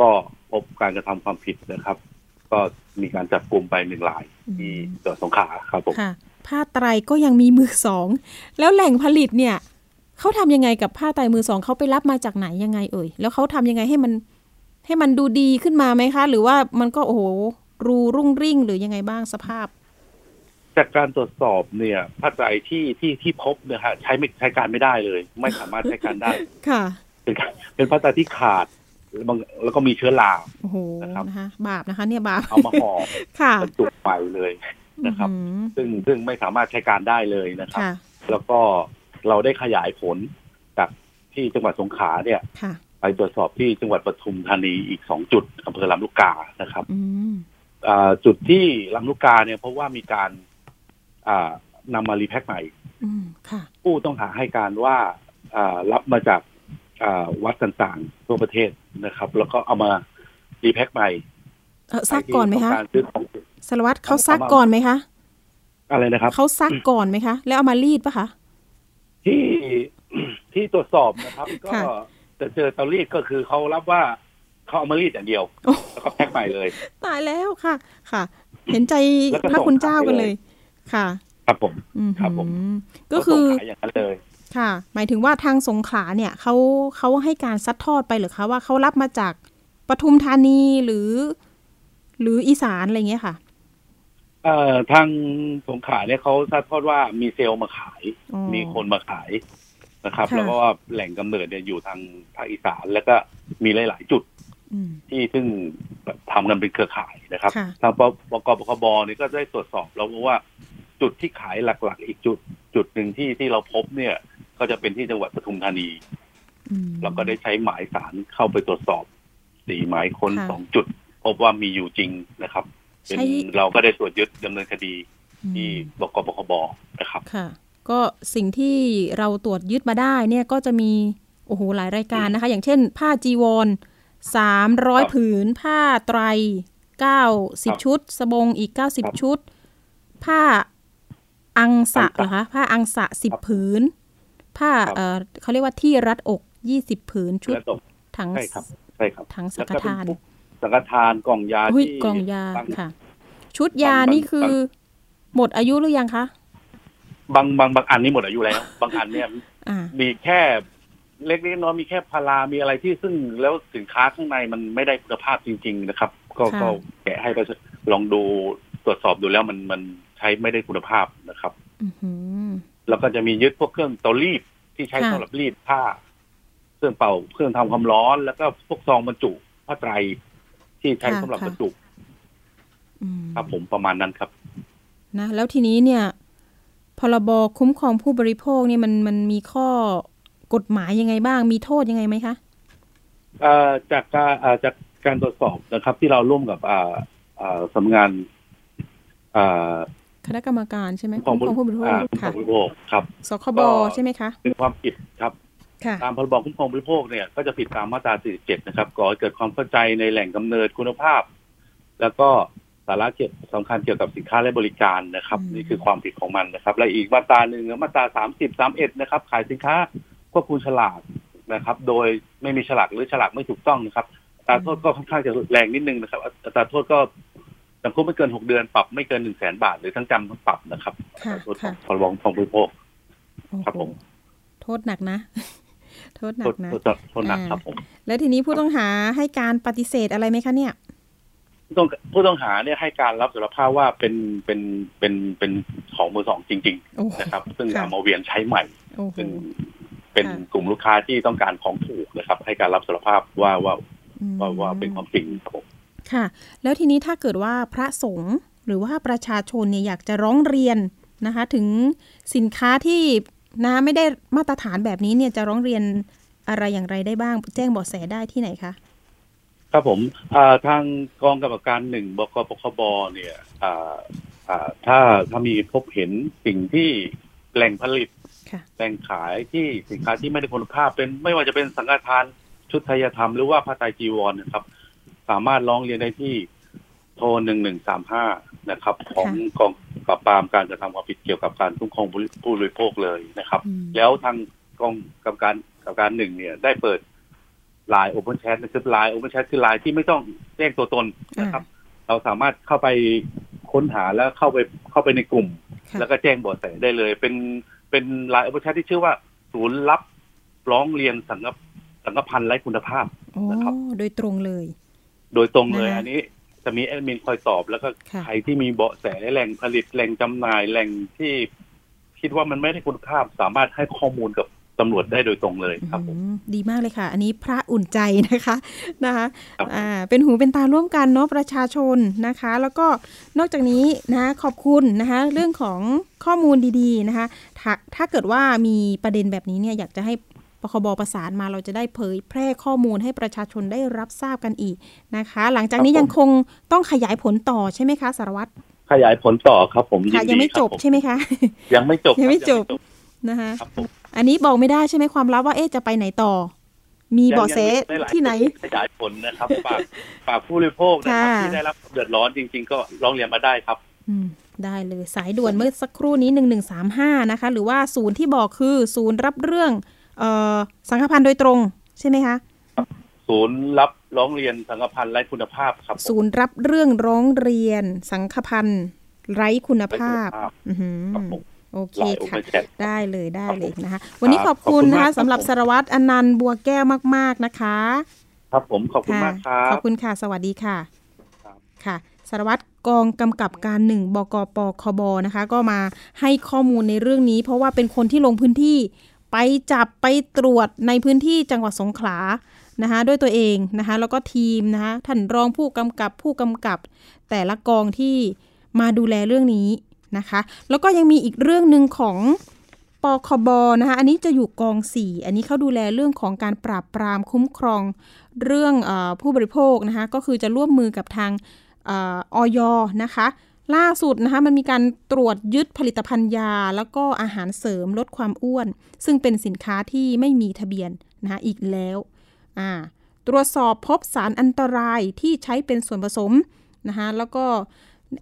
ก็พบการกระทำความผิดนะครับ ก็มีการจับกลุ่มไปหนึ่งรายที่จังหวัดสงขลาครับผมค่ะ ผ้าไตรก็ยังมีมือสอง แล้วแหล่งผลิตเนี่ยเขาทำยังไงกับผ้าไตรมือสองเขาไปรับมาจากไหนยังไงเอ่ย แล้วเขาทำยังไงให้มันให้มันดูดีขึ้นมาไหมคะ หรือว่ามันก็โอ้โหรูรุ่งริ่งหรือยังไงบ้างสภาพ จากการตรวจสอบเนี่ยผ้าไตรที่ที่ที่พบเนี่ยฮะใช้ไม่ใช้การไม่ได้เลย ไม่สามารถใช้การได้ค่ะ เป็นการเป็นผ้าไตรที่ขาดแล้วบางแล้วก็มีเชื้อราโอ้โหนะครับนะคะบาปนะคะ เนี่ยบาปเอามาห่อค่ะบรรจุไปเลย นะครับอืมซึ่งซึ่งไม่สามารถใช้การได้เลยนะครับค่ะแล้วก็เราได้ขยายผลจากที่จังหวัดสงขลาเนี่ยค่ะไปตรวจสอบที่จังหวัดปทุมธานีอีกสองจุดอำเภอลำลูกกานะครับอืมอ่าจุดที่ลำลูกกาเนี่ยเพราะว่ามีการอ่านำมา repack ใหม่อืมค่ะผู้ต้องหาให้การว่าอ่ารับมาจากอ่าวัดต่างๆทั่วประเทศนะครับ แล้วก็เอามา repack ใหม่เออซักก่อนไหมคะใรที่ต้องการซื้อของ สารวัตรเขาซักก่อนไหมคะ อะไรนะครับเขาซักก่อนไหมคะ แล้วเอามารีดปะคะ ที่ที่ตรวจสอบนะครับ ก็ค่ะจะเจอเตารีดก็คือเขารับว่าเขาเอามารีดอย่างเดียวโอ้แล้วก็แพ็คใหม่เลย ตายแล้วค่ะ ค่ะ เห็นใจแล้วก็พระคุณเจ้ากันส่งขายเลเลยยค่ะ ครับผมอืมครับผม ก็คือเขาส่งขายอย่างนั้นเลยค่ะ หมายถึงว่าทางสงขลาเนี่ยเขาเขาให้การซัดทอดไปเหรือคะว่าเขารับมาจากปทุมธานีหรือ หรืออีสานอะไรเงี้ยค่ะ เอ่อทางสงขลาเนี่ยเขาทราบทอดว่ามีเซลล์มาขาย อ๋อ มีคนมาขายนะครับ ค่ะ แล้วก็ว่าแหล่งกำเนิดเนี่ยอยู่ทางภาคอีสานแล้วก็มีหลาย ๆ จุดอืม ที่ซึ่งทำกันเป็นเครือข่ายนะครับค่ะ ทางปปกปคบเนี่ยก็ได้ตรวจสอบแล้วเพราะว่า จุดที่ขายหลัก ๆ อีกจุด จุดหนึ่งที่ที่เราพบเนี่ย ก็จะเป็นที่จังหวัดปทุมธานี อืม เราก็ได้ใช้หมายสารเข้าไปตรวจสอบสี่หมายค้นค่ะ สองจุด พบว่ามีอยู่จริงนะครับ เป็นใช้เราก็ได้ตรวจยึดดำเนินคดีอืมที่บกปคบนะครับค่ะ ก็สิ่งที่เราตรวจยึดมาได้เนี่ยก็จะมีโอ้โหหลายรายการนะคะ อย่างเช่น ผ้าจีวรสามร้อยครับผืน ผ้าไตรเก้าสิบครับชุด สบงอีกเก้าสิบครับชุด ผ้าอังสะอังสะเหรอคะผ้าอังสะสิบครับผืน ผ้าครับเออเขาเรียกว่าที่รัดอกยี่สิบผืนชุดและตกถังใช่ครับใช่ครับถังสัแล้วงฆก็เป็นทานพวก สังฆทานกล่องยาหุ้ยที่กล่องยาบางค่ะ ชุดยาบางนี่คือางหมดอายุหรือยังคะบางบางบางอันนี่หมดอายุแล้ว บางอันเนี่ยอ่ามีแค่เล็กๆน้อยๆมีแค่พารามีอะไรที่ซึ่งแล้วสินค้าข้างในมันไม่ได้คุณภาพจริง ๆ นะครับ ก็ค่ะก็แกะให้ประชาลองดูตรวจสอบดูแล้วมันมันใช้ไม่ได้คุณภาพนะครับอือหือแล้วก็จะมียึดพวกเครื่องเตารีดที่ใช้ค่ะสำหรับรีดผ้า เครื่องเป่าเครื่องทำความร้อน แล้วก็พวกซองบรรจุผ้าไตร ที่ใช้สำหรับบรรจุอืมครับผมประมาณนั้นครับนะแล้วทีนี้เนี่ยพรบคุ้มครองผู้บริโภคเนี่ยมันมันมีข้อกฎหมายยังไงบ้าง มีโทษยังไงไหมคะเอ่อจากการเอ่อจากการตรวจสอบนะครับ ที่เราร่วมกับอ่าอ่าสำนักงานอ่าคณะกรรมการใช่ไหมของคุ้มครองผู้บริโภคอ่าคุ้มครค่ะองผู้บริโภคครับ สคบใช่ไหมคะเป็นความผิดครับค่ะ ตามพรบคุ้มครองผู้บริโภคเนี่ยก็จะผิดตามมาตรา 47 นะครับก่อให้เกิดความเข้าใจในแหล่งกำเนิดคุณภาพ แล้วก็สาระเกี่ยวสำคัญเกี่ยวกับสินค้าและบริการนะครับอืมนี่คือความผิดของมันนะครับ และอีกมาตราหนึ่งมาตรา 30 31 นะครับ ขายสินค้าควบคุมฉลากนะครับ โดยไม่มีฉลากหรือฉลากไม่ถูกต้องนะครับอัตราโทษก็ค่อนข้างจะแรงนิดนึงนะครับอัตราโทษก็จำคุกไม่เกิน6เดือนปรับไม่เกิน1 0 0 0 0แสนบาท หรือทั้งจำทั้งปรับนะครับค่ะโทษขอค่ะงพรบคุ้มครองผู้บริโภคโอ้ครับโหผมโทษหนักนะ โทษหนัโทกษนะโทษโทษหนักครับผมแล้วทีนี้ผู้ต้องหาให้การปฏิเสธอะไรไหมคะเนี่ยผู้ต้องผู้ต้องหาเนี่ยให้การรับสารภาพว่าเป็นเป็นเป็นเป็นของมือสองจริงโอ้โหๆนะครับ ซึ่งค่ะเอามาเวียนใช้ใหม่โอ้โหซึ่งเป็นค่ะกลุ่มลูกค้าที่ต้องการของถูกนะครับ ให้การรับสารภาพว่าว่าอืมว่าว่าเป็นความจริงครับผมค่ะ แล้วทีนี้ถ้าเกิดว่าพระสงฆ์หรือว่าประชาชนเนี่ยอยากจะร้องเรียนนะคะ ถึงสินค้าที่ นะไม่ได้มาตรฐานแบบนี้เนี่ยจะร้องเรียนอะไรอย่างไรได้บ้าง แจ้งเบาะแสได้ที่ไหนคะครับผมอ่าทางกองกำกับการหนึ่งบกปคบเนี่ยอ่าอ่าถ้าถ้ามีพบเห็นสิ่งที่แหล่งผลิตค่ะแหล่งขายที่สินค้าที่ไม่ได้คุณภาพเป็นไม่ว่าจะเป็นสังฆทานชุดไทยธรรมหรือว่าผ้าไตรจีวรนะครับ สามารถร้องเรียนได้ที่ โทรหนึ่งหนึ่งสามห้านะครับ ของกองปราบปรามการกระทำความผิดเกี่ยวกับการคุ้มครองผู้บริโภคเลยนะครับอืมแล้วทางกองกำกับการกำกับการหนึ่งเนี่ย ได้เปิด LINE OpenChat นะครับ LINE OpenChat คือไลน์ที่ไม่ต้องแจ้งตัวตนนะครับ เราสามารถเข้าไปค้นหาแล้วเข้าไปเข้าไปในกลุ่มค่ะแล้วก็แจ้งเบาะแสได้เลย เป็นเป็นไลน์โอเพนแชทที่ชื่อว่า ศูนย์รับร้องเรียนสังฆสังฆพันธ์ไร้คุณภาพโอ้นะครับ โดยตรงเลย โดยตรงเลยนะคะอันนี้ จะมีแอดมินคอยตอบแล้วก็ค่ะใครที่มีเบาะแสแหล่งผลิตแหล่งจำหน่ายแหล่งที่คิดว่ามันไม่ได้คุณภาพสามารถให้ข้อมูลกับตำรวจได้โดยตรงเลยครับผมอืมดีมากเลยค่ะ อันนี้พระอุ่นใจนะคะนะคะครับอ่าเป็นหูเป็นตาร่วมกันเนาะประชาชนนะคะ แล้วก็นอกจากนี้นะขอบคุณนะคะ เรื่องของข้อมูลดีๆนะคะถ้าถ้าเกิดว่ามีประเด็นแบบนี้เนี่ยอยากจะให้ ปคบประสานมาเราจะได้เผยแพร่ข้อมูลให้ประชาชนได้รับทราบกันอีกนะคะ หลังจากนี้ยังคงต้องขยายผลต่อใช่ไหมคะสารวัตรขยายผลต่อครับผมยินค่ะดียังไม่คจรับบผมใช่ไหมคะ ยังไม่จบยังไม่ครับจบนะคะครับผมอันนี้บอกไม่ได้ใช่ไหมความลับว่าเอ๊ะจะไปไหนต่อ มีเบาะแสยังยังม่ด้ลายที่ไหนขยายผลนะครับฝากฝากผู้บริโภคนะครับค่ะที่ได้รับเดือดร้อนจริง ๆ ก็ร้องเรียนมาได้ครับอืมได้เลยสายด่วนเมื่อสักครู่นี้1135นะคะ หรือว่าศูนย์ที่บอกคือศูนย์รับเรื่องเอ่อ สังฆพันธ์โดยตรงใช่ไหมคะศูนย์รับร้องเรียนสังฆพันธ์ไร้คุณภาพครับผมศูนย์รับเรื่องร้องเรียนสังฆพันธ์ไร้คุณภาพไร้คุณภาพอือหือครับผมโอเคไลน์ค่ะ Open Chat ได้เลยได้ครับเลยนะคะผมวันนี้คขรัอบบคุณขอบคุณนะมากคะครับสำหรับผมสารวัตรอนันต์บัวแก้วมาก ๆนะคะ ครับผมขอบคุณค่ะมากครับขอบคุณค่ะ สวัสดีค่ะครับค่ะสารวัตรกองกำกับการหนึ่งบกปคบนะคะ ก็มาให้ข้อมูลในเรื่องนี้ เพราะว่าเป็นคนที่ลงพื้นที่ ไปจับไปตรวจในพื้นที่จังหวัดสงขลานะคะด้วยตัวเองนะคะแล้วก็ทีมนะคะท่านรองผู้กำกับผู้กำกับ แต่ละกองที่มาดูแลเรื่องนี้นะคะ แล้วก็ยังมีอีกเรื่องหนึ่งของปคบนะคะอันนี้จะอยู่กอง 4 อันนี้เขาดูแลเรื่องของการปราบปรามคุ้มครองเรื่องอผู้บริโภคนะคะก็คือจะร่วมมือกับทางอออยนะคะ ล่าสุดนะคะมันมีการตรวจยึดผลิตภัณฑ์ยา แล้วก็อาหารเสริมลดความอ้วน ซึ่งเป็นสินค้าที่ไม่มีทะเบียนนะคะอีกแล้วอ่าตรวจสอบพบสารอันตรายที่ใช้เป็นส่วนผสมนะคะแล้วก็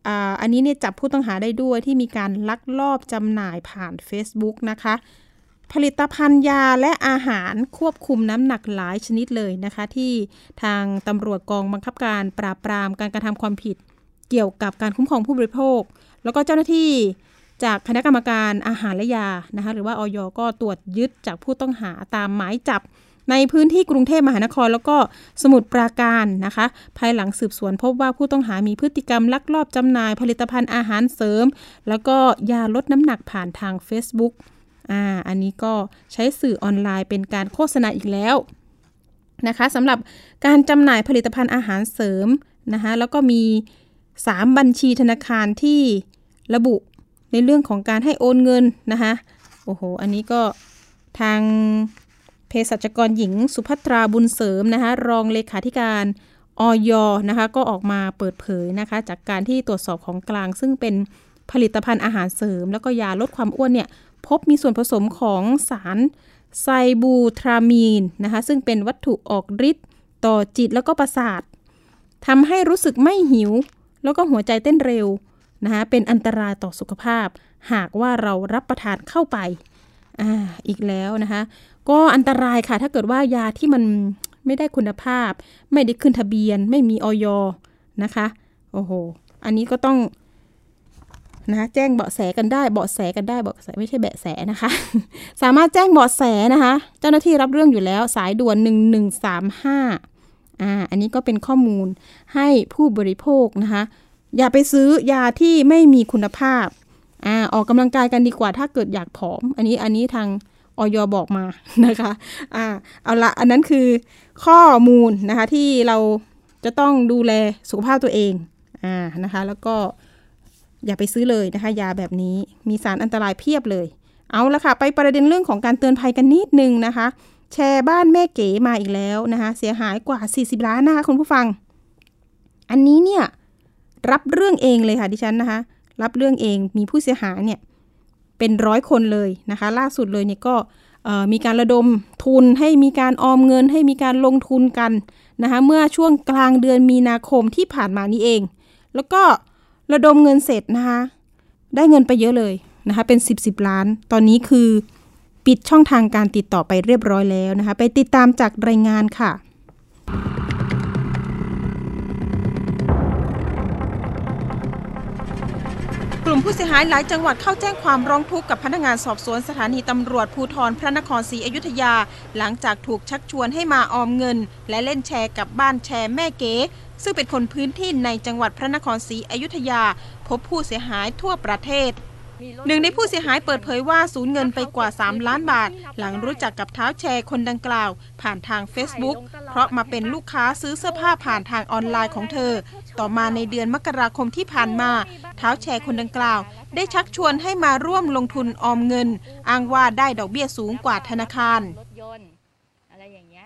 อ,อันนี้เนี่ยจับผู้ต้องหาได้ด้วยที่มีการลักลอบจำหน่ายผ่าน Facebook นะคะ ผลิตภัณฑ์ยาและอาหารควบคุมน้ำหนักหลายชนิดเลยนะคะ ที่ทางตำรวจกองบังคับการปราบปรามการกระทำความผิด เกี่ยวกับการคุ้มครองผู้บริโภค แล้วก็เจ้าหน้าที่จากคณะกรรมการอาหารและยานะคะหรือว่าออยก็ตรวจยึดจากผู้ต้องหาตามหมายจับในพื้นที่กรุงเทพมหานคร แล้วก็สมุทรปราการนะคะ ภายหลังสืบสวนพบว่าผู้ต้องหามีพฤติกรรมลักลอบจำหน่ายผลิตภัณฑ์อาหารเสริม แล้วก็ยาลดน้ำหนักผ่านทาง Facebook อ่าอันนี้ก็ใช้สื่อออนไลน์เป็นการโฆษณาอีกแล้วนะคะสำหรับการจำหน่ายผลิตภัณฑ์อาหารเสริมนะคะแล้วก็มี 3 บัญชีธนาคารที่ระบุในเรื่องของการให้โอนเงินนะคะโอ้โห อันนี้ก็ทางเภสัชกรหญิงสุภัทราบุญเสริมนะคะรองเลขาธิการออยนะคะก็ออกมาเปิดเผยนะคะจากการที่ตรวจสอบของกลาง ซึ่งเป็นผลิตภัณฑ์อาหารเสริม แล้วก็ยาลดความอ้วนเนี่ยพบมีส่วนผสมของสารไซบูทรามีนนะคะซึ่งเป็นวัตถุออกฤทธิ์ต่อจิตแล้วก็ประสาททำให้รู้สึกไม่หิว แล้วก็หัวใจเต้นเร็วนะคะเป็นอันตรายต่อสุขภาพ หากว่าเรารับประทานเข้าไปอ่าอีกแล้วนะคะก็อันตรายค่ะถ้าเกิดว่ายาที่มันไม่ได้คุณภาพ ไม่ได้ขึ้นทะเบียน ไม่มีออยนะคะโอ้โหอันนี้ก็ต้องนะะแจ้งเบาะแสกันได้เบาะแสกันได้เบาะแสไม่ใช่แบะแสนะคะ สามารถแจ้งเบาะแสนะคะ เจ้าหน้าที่รับเรื่องอยู่แล้วสายด่วน 1135 อ่าอันนี้ก็เป็นข้อมูลให้ผู้บริโภคนะคะ อย่าไปซื้อยาที่ไม่มีคุณภาพอ่าออกกำลังกายกันดีกว่าถ้าเกิดอยากผอม อันนี้อันนี้ทางออยบอกมานะคะอ่าเอาละอันนั้นคือข้อมูลนะคะที่เราจะต้องดูแลสุขภาพตัวเองอ่านะคะแล้วก็อย่าไปซื้อเลยนะคะ ยาแบบนี้มีสารอันตรายเพียบเลย เอาละค่ะ ไปประเด็นเรื่องของการเตือนภัยกันนิดนึงนะคะ แชร์บ้านแม่เก๋มาอีกแล้วนะคะเสียหายกว่า 40 ล้านนะคะคุณผู้ฟัง อันนี้เนี่ยรับเรื่องเองเลยค่ะดิฉันนะคะ รับเรื่องเองมีผู้เสียหายเนี่ยเป็นร้อยคนเลยนะคะ ล่าสุดเลยเนี่ยก็มีการระดมทุนให้มีการออมเงิน ให้มีการลงทุนกันนะคะเมื่อช่วงกลางเดือนมีนาคมที่ผ่านมานี้เอง แล้วก็ระดมเงินเสร็จนะคะได้เงินไปเยอะเลยนะคะเป็น 10บสล้าน ตอนนี้คือ ปิดช่องทางการติดต่อไปเรียบร้อยแล้วนะคะ ไปติดตามจากรายงานค่ะกลุ่มผู้เสียหายหลายจังหวัดเข้าแจ้งความร้องทุกข์กับพนักงานสอบสวนสถานีตำรวจภูธรพระนครศรีอยุธยา หลังจากถูกชักชวนให้มาออมเงิน และเล่นแชร์กับบ้านแชร์แม่เก๋ ซึ่งเป็นคนพื้นที่ในจังหวัดพระนครศรีอยุธยา พบผู้เสียหายทั่วประเทศ หนึ่งในผู้เสียหายเปิดเผยว่าสูญเงินไปกว่า 3 ล้านบาท หลังรู้จักกับเท้าแชร์คนดังกล่าว ผ่านทาง Facebook เพราะมาเป็นลูกค้าซื้อเสื้อผ้าผ่านทางออนไลน์ของเธอ ต่อมาในเดือนมกราคมที่ผ่านมา เท้าแชร์คนดังกล่าว ได้ชักชวนให้มาร่วมลงทุนออมเงิน อ้างว่าได้ดอกเบี้ยสูงกว่าธนาคาร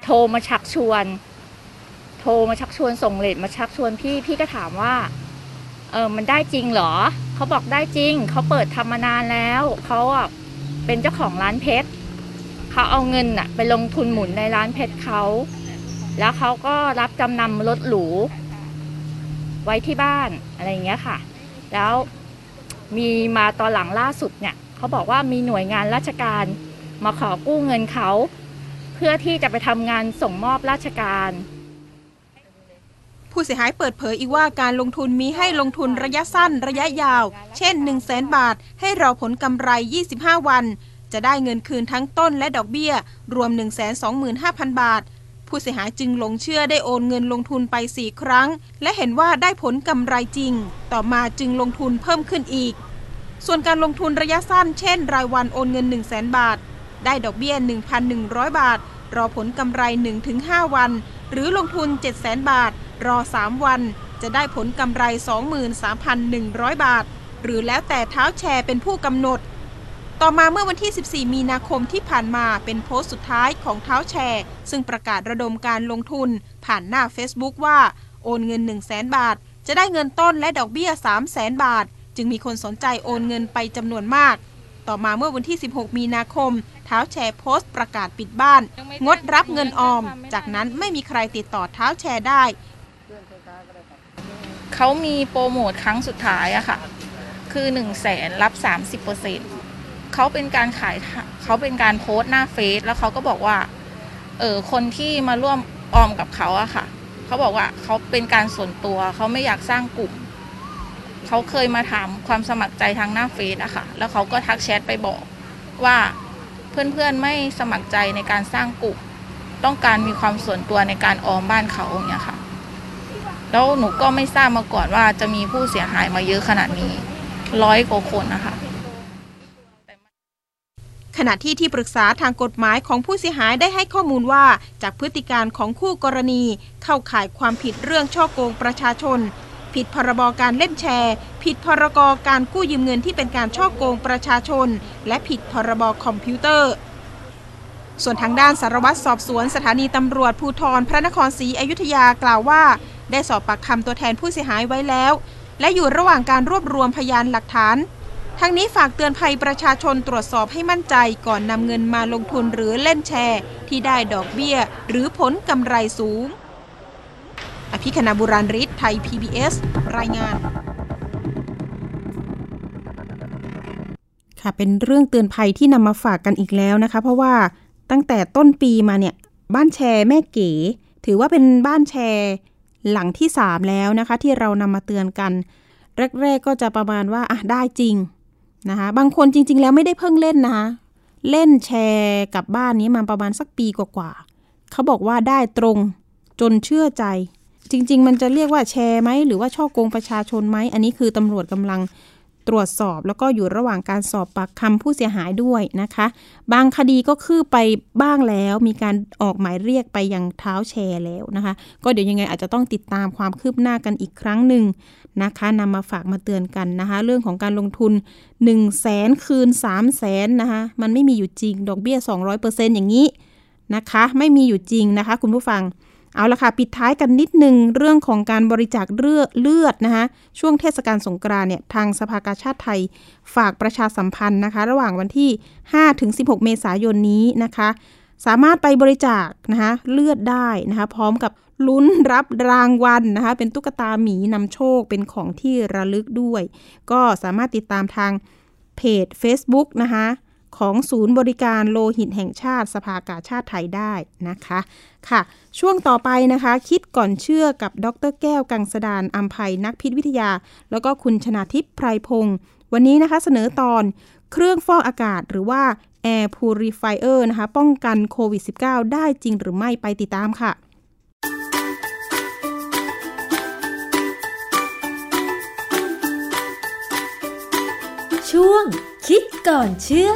โทรมาชักชวน โทรมาชักชวนส่งเลทมาชักชวนพี่พี่ก็ถามว่าเออมันได้จริงเหรอ เขาบอกได้จริง เขาเปิดทำมานานแล้ว เขาอะเป็นเจ้าของร้านเพชรเขาเอาเงินอะไปลงทุนหมุนในร้านเพชรเขา แล้วเขาก็รับจำนำรถหรู ไว้ที่บ้านอะไรอย่างเงี้ยค่ะ แล้วมีมาตอนหลังล่าสุดเนี่ยเขาบอกว่ามีหน่วยงานราชการมาขอกู้เงินเขา เพื่อที่จะไปทำงานส่งมอบราชการ ผู้เสียหายเปิดเผยอีกว่าการลงทุนมีให้ลงทุนระยะสั้นระยะยาว เช่น 1 0 0 0 0แสนบาท ให้ราผลกำไร 25 วัน จะได้เงินคืนทั้งต้นและดอกเบี้ย รวม 125,000 บาท ผู้เสียหายจึงหลงเชื่อได้โอนเงินลงทุนไป 4 ครั้ง และเห็นว่าได้ผลกำไรจริง ต่อมาจึงลงทุนเพิ่มขึ้นอีก ส่วนการลงทุนระยะสั้น เช่น รายวันโอนเงิน 1 0 0 0 0 0 บาท ได้ดอกเบี้ย 1,100 บาท รอผลกำไร 1-5 วัน หรือลงทุน 700,000 บาท รอ 3 วัน จะได้ผลกำไร 23,100 บาท หรือแล้วแต่เท้าแชร์เป็นผู้กำหนด ต่อมาเมื่อวันที่ 14 มีนาคมที่ผ่านมาเป็นโพสต์สุดท้ายของเท้าแชร์ ซึ่งประกาศระดมการลงทุน ผ่านหน้า Facebook ว่าโอนเงิน 1 0 0 0 0 0 บาท จะได้เงินต้นและดอกเบี้ย 3 0 0 0 0 0 บาท จึงมีคนสนใจโอนเงินไปจำนวนมากต่อมาเมื่อวันที่ 16 มีนาคม เท้าแชร์โพสต์ประกาศปิดบ้าน งดรับเงินออม จากนั้นไม่มีใครติดต่อเท้าแชร์ได้ เขามีโปรโมทครั้งสุดท้ายอะค่ะ คือ1นึ่งแสนรับ 30%เขาเป็นการขายเขาเป็นการโพสต์หน้าเฟซแล้วเขาก็บอกว่า เออคนที่มาร่วมออมกับเขาอะค่ะ เขาบอกว่าเขาเป็นการส่วนตัวเขาไม่อยากสร้างกลุ่ม เขาเคยมาถามความสมัครใจทางหน้าเฟซอะค่ะ แล้วเขาก็ทักแชทไปบอกว่าเพื่อนๆไม่สมัครใจในการสร้างกลุ่ม ต้องการมีความส่วนตัวในการออมบ้านเขาอย่างเงี้ยค่ะ แล้วหนูก็ไม่ทราบมาก่อนว่าจะมีผู้เสียหายมาเยอะขนาดนี้ร้อยกว่าคนนะคะขณะที่ที่ปรึกษาทางกฎหมายของผู้เสียหายได้ให้ข้อมูลว่า จากพฤติการของคู่กรณี เข้าข่ายความผิดเรื่องช่อโกงประชาชน ผิดพรบการเล่นแชร์ ผิดพรกการกู้ยืมเงินที่เป็นการช่อโกงประชาชน และผิดพรบคอมพิวเตอร์ ส่วนทางด้านสารวัตรสอบสวนสถานีตำรวจภูธรพระนครศรีอยุธยากล่าวว่า ได้สอบปากคำตัวแทนผู้เสียหายไว้แล้ว และอยู่ระหว่างการรวบรวมพยานหลักฐาน ทั้งนี้ฝากเตือนภัยประชาชนตรวจสอบให้มั่นใจก่อนนำเงินมาลงทุนหรือเล่นแชร์ ที่ได้ดอกเบี้ย หรือผลกำไรสูง อภิคณาบุราริศไทย PBS รายงานค่ะเป็นเรื่องเตือนภัยที่นำมาฝากกันอีกแล้วนะคะ เพราะว่าตั้งแต่ต้นปีมาเนี่ยบ้านแชร์แม่เก๋ ถือว่าเป็นบ้านแชร์ หลังที่ 3 แล้วนะคะ ที่เรานำมาเตือนกัน แรกๆก็จะประมาณว่าอะได้จริงนะคะบางคนจริง ๆ แล้วไม่ได้เพิ่งเล่นนะคะเล่นแชร์กับบ้านนี้มาประมาณสักปีกว่าๆเขาบอกว่าได้ตรงจนเชื่อใจ จริง ๆ มันจะเรียกว่าแชร์ไหมหรือว่าช่อกงประชาชนไหมอันนี้คือตำรวจกำลัง ตรวจสอบแล้วก็อยู่ระหว่างการสอบปากคำผู้เสียหายด้วยนะคะ บางคดีก็คือไปบ้างแล้วมีการออกหมายเรียกไปยังเท้าแชร์แล้วนะคะ ก็เดี๋ยวยังไงอาจจะต้องติดตามความคืบหน้ากันอีกครั้งหนึ่งนะคะนำมาฝากมาเตือนกันนะคะ เรื่องของการลงทุน 1 0 0 0 0แสนคืน 3 0 0แสนนะคะมันไม่มีอยู่จริง ดอกเบี้ย 200%อย่างนี้นะคะ ไม่มีอยู่จริงนะคะ คุณผู้ฟัง เอาละค่ะปิดท้ายกันนิดนึงเรื่องของการบริจาคเลือดเลือดนะคะช่วงเทศกาลสงกรานต์เนี่ยทางสภากาชาติไทยฝากประชาสัมพันธ์นะคะ ระหว่างวันที่5ถึง16 เมษายนนี้นะคะ สามารถไปบริจาคนะคะเลือดได้นะคะ พร้อมกับลุ้นรับรางวัลนะคะ เป็นตุ๊กตาหมีนำโชคเป็นของที่ระลึกด้วย ก็สามารถติดตามทางเพจ Facebook นะคะ ของศูนย์บริการโลหิตแห่งชาติสภากาชาติไทยได้นะคะค่ะ ช่วงต่อไปนะคะ คิดก่อนเชื่อกับดรแก้วกังสดานอัมภัยนักพิษวิทยา แล้วก็คุณชนาทิพย์ไพรพงศ์วันนี้นะคะเสนอตอนเครื่องฟอกอากาศหรือว่า Air Purifier นะคะ ป้องกันโควิด -19 ได้จริงหรือไม่ไปติดตามค่ะ ช่วงคิดก่อนเชื่อ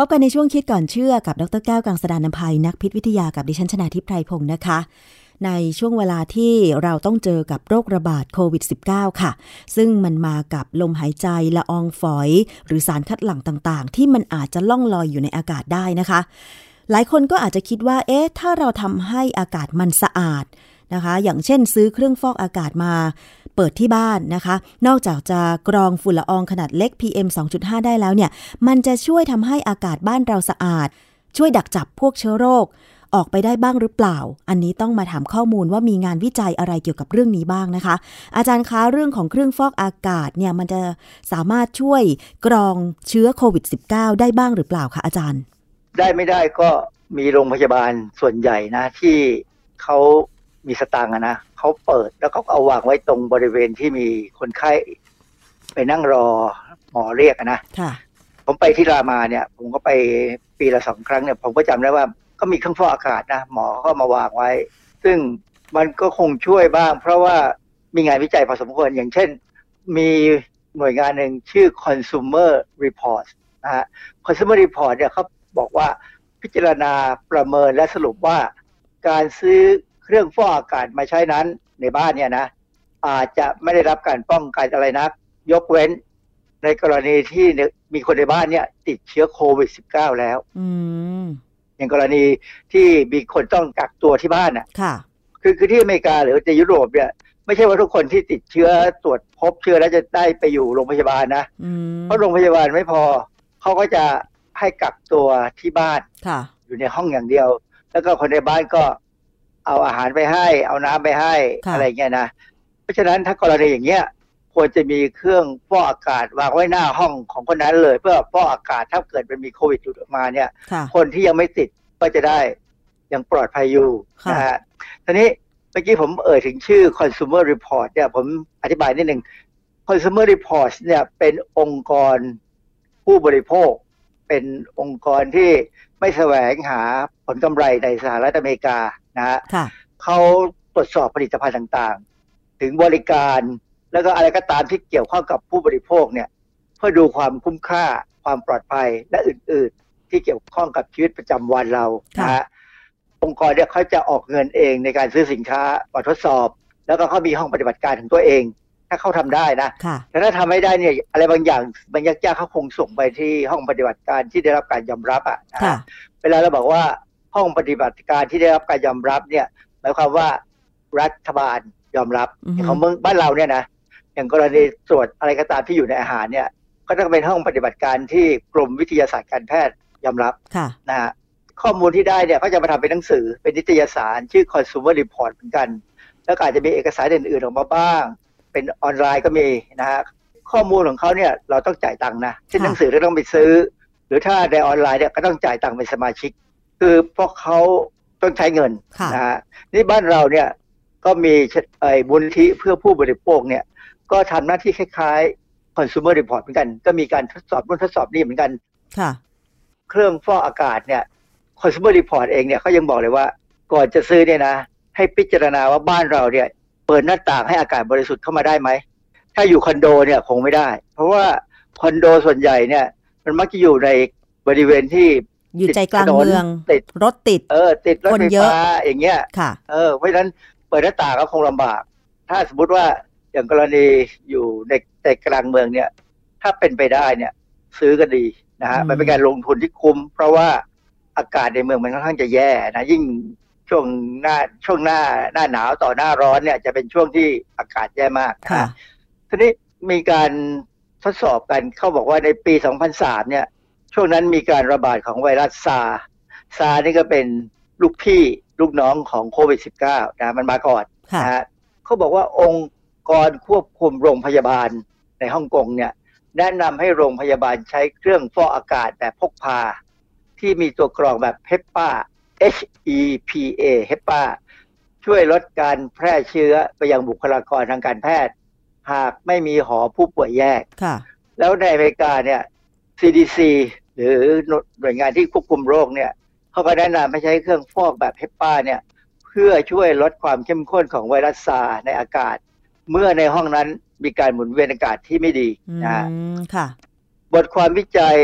พบกันในช่วงคิดก่อนเชื่อกับดรแก้วกังสดานนภัยนักพิษวิทยากับดิฉันชนาทิพไพรพงศ์นะคะ ในช่วงเวลาที่เราต้องเจอกับโรคระบาดโควิด -19 ค่ะ ซึ่งมันมากับลมหายใจละอองฝอย หรือสารคัดหลั่งต่างๆ ที่มันอาจจะล่องลอยอยู่ในอากาศได้นะคะ หลายคนก็อาจจะคิดว่า เอ๊ะ ถ้าเราทำให้อากาศมันสะอาดนะคะ อย่างเช่นซื้อเครื่องฟอกอากาศมา เปิดที่บ้านนะคะ นอกจากจะกรองฝุ่นละอองขนาดเล็ก PM 2.5 ได้แล้วเนี่ย มันจะช่วยทำให้อากาศบ้านเราสะอาด ช่วยดักจับพวกเชื้อโรค ออกไปได้บ้างหรือเปล่า อันนี้ต้องมาถามข้อมูลว่ามีงานวิจัยอะไรเกี่ยวกับเรื่องนี้บ้างนะคะ อาจารย์คะเรื่องของเครื่องฟอกอากาศเนี่ยมันจะสามารถช่วยกรองเชื้อโควิด -19 ได้บ้างหรือเปล่าคะอาจารย์ ได้ไม่ได้ก็มีโรงพยาบาลส่วนใหญ่นะที่เขามีสตางค์นะ เขาเปิดแล้วก็เอาวางไว้ตรงบริเวณที่มีคนไข้ไปนั่งรอหมอเรียกอะนะค่ะผมไปที่รามาเนี่ย ผมก็ไปปีละสองครั้งเนี่ย ผมก็จำได้ว่าก็มีเครื่องฟอกอากาศนะหมอก็มาวางไว้ ซึ่งมันก็คงช่วยบ้าง เพราะว่ามีงานวิจัยพอสมควรอย่างเช่น มีหน่วยงานหนึ่งชื่อ consumer report นะฮะ consumer report เนี่ยเขาบอกว่าพิจารณาประเมินและสรุปว่าการซื้อ เครื่องฟอกอากาศมาใช้นั้นในบ้านเนี่ยนะ อาจจะไม่ได้รับการป้องกันอะไรนัก ยกเว้นในกรณีที่มีคนในบ้านเนี่ย ติดเชื้อโควิด -19 แล้วอืมอย่างกรณีที่มีคนต้องกักตัวที่บ้านอะค่ะคือคือที่อเมริกาหรือในยุโรปเนี่ยไม่ใช่ว่าทุกคนที่ติดเชื้อตรวจพบเชื้อแล้วจะได้ไปอยู่โรงพยาบาลนะอืมเพราะโรงพยาบาลไม่พอเขาก็จะให้กักตัวที่บ้านค่ะอยู่ในห้องอย่างเดียว แล้วก็คนในบ้านก็ เอาอาหารไปให้ เอาน้ำไปให้ค่ะอะไรเงี้ยนะเพราะฉะนั้นถ้ากรณีอย่างเงี้ยควรจะมีเครื่องฟอกอากาศวางไว้หน้าห้องของคนนั้นเลย เพื่อฟอกอากาศถ้าเกิดมันมีโควิดหลุดออกมาเนี่ยค่ะคนที่ยังไม่ติดก็จะได้ยังปลอดภัยอยู่ค่ะนะฮะทีนี้เมื่อกี้ผมเอ่ยถึงชื่อ consumer report เนี่ยผมอธิบายนิดหนึ่ง consumer report เนี่ยเป็นองค์กรผู้บริโภค เป็นองค์กรที่ไม่แสวงหาผลกำไรในสหรัฐอเมริกานะฮะค่ะเขาตรวจสอบผลิตภัณฑ์ต่างๆ ถึงบริการแล้วก็อะไรก็ตามที่เกี่ยวข้องกับผู้บริโภคเนี่ยเพื่อดูความคุ้มค่าความปลอดภัยและอื่น ๆ ที่เกี่ยวข้องกับชีวิตประจำวันเรานะฮะองค์กรเนี่ยเขาจะออกเงินเองในการซื้อสินค้ามาทดสอบ แล้วก็เขามีห้องปฏิบัติการของตัวเอง ถ้าเขาทำได้นะค่ะแต่ถ้าทำไม่ได้เนี่ยอะไรบางอย่างมันยากๆเขาคงส่งไปที่ห้องปฏิบัติการที่ได้รับการยอมรับอะนะค่ะฮะเวลาเราบอกว่า ห้องปฏิบัติการที่ได้รับการยอมรับเนี่ยหมายความว่ารัฐบาลยอมรับอือฮึของเมืองบ้านเราเนี่ยนะอย่างกรณีตรวจอะไรก็ตามที่อยู่ในอาหารเนี่ย ก็ต้องเป็นห้องปฏิบัติการที่กรมวิทยาศาสตร์การแพทย์ยอมรับค่ะนะฮะข้อมูลที่ได้เนี่ยก็จะมาทำเป็นหนังสือเป็นนิตยสารชื่อ consumer report เหมือนกัน แล้วก็อาจจะมีเอกสารอื่นๆออกมาบ้าง เป็นออนไลน์ก็มีนะฮะข้อมูลของเขาเนี่ยเราต้องจ่ายตังค์นะเช่นค่ะหนังสือเราต้องไปซื้อ หรือถ้าในออนไลน์เนี่ยก็ต้องจ่ายตังค์เป็นสมาชิก คือเพราะเขาต้องใช้เงินค่ะนะฮะนี่บ้านเราเนี่ยก็มีไอ้มูลนิธิเพื่อผู้บริโภคเนี่ย ก็ทำหน้าที่คล้ายๆ consumer report เหมือนกัน ก็มีการทดสอบนู่นทดสอบนี่เหมือนกันค่ะ เครื่องฟอกอากาศเนี่ย consumer report เองเนี่ยเขายังบอกเลยว่า ก่อนจะซื้อเนี่ยนะ ให้พิจารณาว่าบ้านเราเนี่ย เปิดหน้าต่างให้อากาศบริสุทธิ์เข้ามาได้ไหม ถ้าอยู่คอนโดเนี่ยคงไม่ได้ เพราะว่าคอนโดส่วนใหญ่เนี่ย มันมักจะอยู่ในบริเวณที่ อยู่ใจกลางติดถนนเมืองติดรถติด เออ ติดรถคนไฟเยอะฟ้าอย่างเงี้ยค่ะ เออเพราะฉะนั้นเปิดหน้าต่างก็คงลำบาก ถ้าสมมติว่าอย่างกรณีอยู่ในในกลางเมืองเนี่ย ถ้าเป็นไปได้เนี่ย ซื้อก็ดีนะฮะอืมมันเป็นการลงทุนที่คุ้ม เพราะว่าอากาศในเมืองมันค่อนข้างจะแย่นะยิ่งช่วงหน้าช่วงหน้าหน้าหนาวต่อหน้าร้อนเนี่ยจะเป็นช่วงที่อากาศแย่มากนะค่ะฮะทีนี้มีการทดสอบกันเขาบอกว่าในปี 2003 เนี่ย ช่วงนั้นมีการระบาดของไวรัสซาร์ซาร์นี่ก็เป็นลูกพี่ลูกน้องของโควิด -19 นะมันมาก่อนค่ะนะฮะเขาบอกว่าองค์กรควบคุมโรงพยาบาลในฮ่องกงเนี่ยแนะนำให้โรงพยาบาลใช้เครื่องฟอกอากาศแบบพกพา ที่มีตัวกรองแบบ HEPA H E P A HEPA ช่วยลดการแพร่เชื้อไปยังบุคลากรทางการแพทย์ หากไม่มีหอผู้ป่วยแยกค่ะแล้วในอเมริกาเนี่ย CDC หรือหน่วยงานที่ควบคุมโรคเนี่ยเขาก็แนะนำให้ใช้เครื่องฟอกแบบเฮปปาเนี่ยเพื่อช่วยลดความเข้มข้นของไวรัสซาร์ในอากาศ เมื่อในห้องนั้นมีการหมุนเวียนอากาศที่ไม่ดีอืนะฮะมค่ะ บทความวิจัย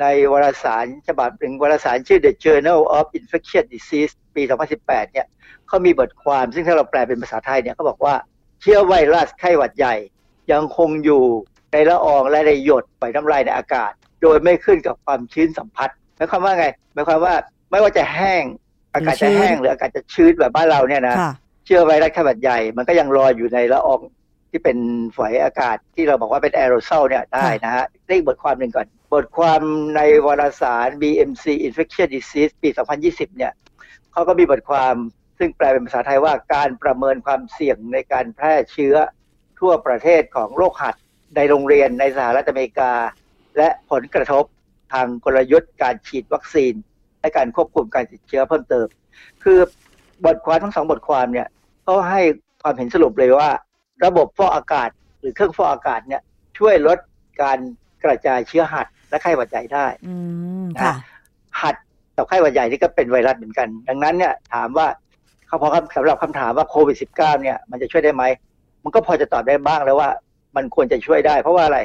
ในวารสารฉบับหนึ่งวารสารชื่อ The Journal of Infectious Disease ปี 2018 เนี่ยเขามีบทความซึ่งถ้าเราแปลเป็นภาษาไทยเนี่ยเขาบอกว่าเชื้อไวรัสไข้หวัดใหญ่ ยังคงอยู่ในละอองและในหยดปล่อยน้ำลายในอากาศ โดยไม่ขึ้นกับความชื้นสัมผัสหมายความว่าไงหมายความว่าไม่ว่าจะแห้ง อากาศจะแห้งหรืออากาศจะชื้นแบบบ้านเราเนี่ยนะค่ะเชื้อไวรัสไข้หวัดใหญ่ มันก็ยังลอยอยู่ในละอองที่เป็นฝอยอากาศที่เราบอกว่าเป็นแอโรซอลเนี่ยได้นะฮะเรียกบทความหนึ่งก่อน บทความในวารสาร BMC Infectious Disease ปี 2020 เนี่ยเขาก็มีบทความซึ่งแปลเป็นภาษาไทยว่าการประเมินความเสี่ยงในการแพร่เชื้อทั่วประเทศของโรคหัดในโรงเรียนในสหรัฐอเมริกา และผลกระทบทางกลยุทธ์การฉีดวัคซีน และการควบคุมการติดเชื้อเพิ่มเติม คือบทความทั้งสองบทความเนี่ยเขาให้ความเห็นสรุปเลยว่า ระบบฟอกอากาศ หรือเครื่องฟอกอากาศเนี่ยช่วยลดการกระจายเชื้อหัดและไข้หวัดใหญ่ได้อืมค่ะหัดกับไข้หวัดใหญ่นี่ก็เป็นไวรัสเหมือนกัน ดังนั้นเนี่ยถามว่าเขาพอสำหรับคำถามว่าโควิด -19 เนี่ยมันจะช่วยได้ไหม มันก็พอจะตอบได้บ้างแล้วว่า มันควรจะช่วยได้ เพราะว่าอะไร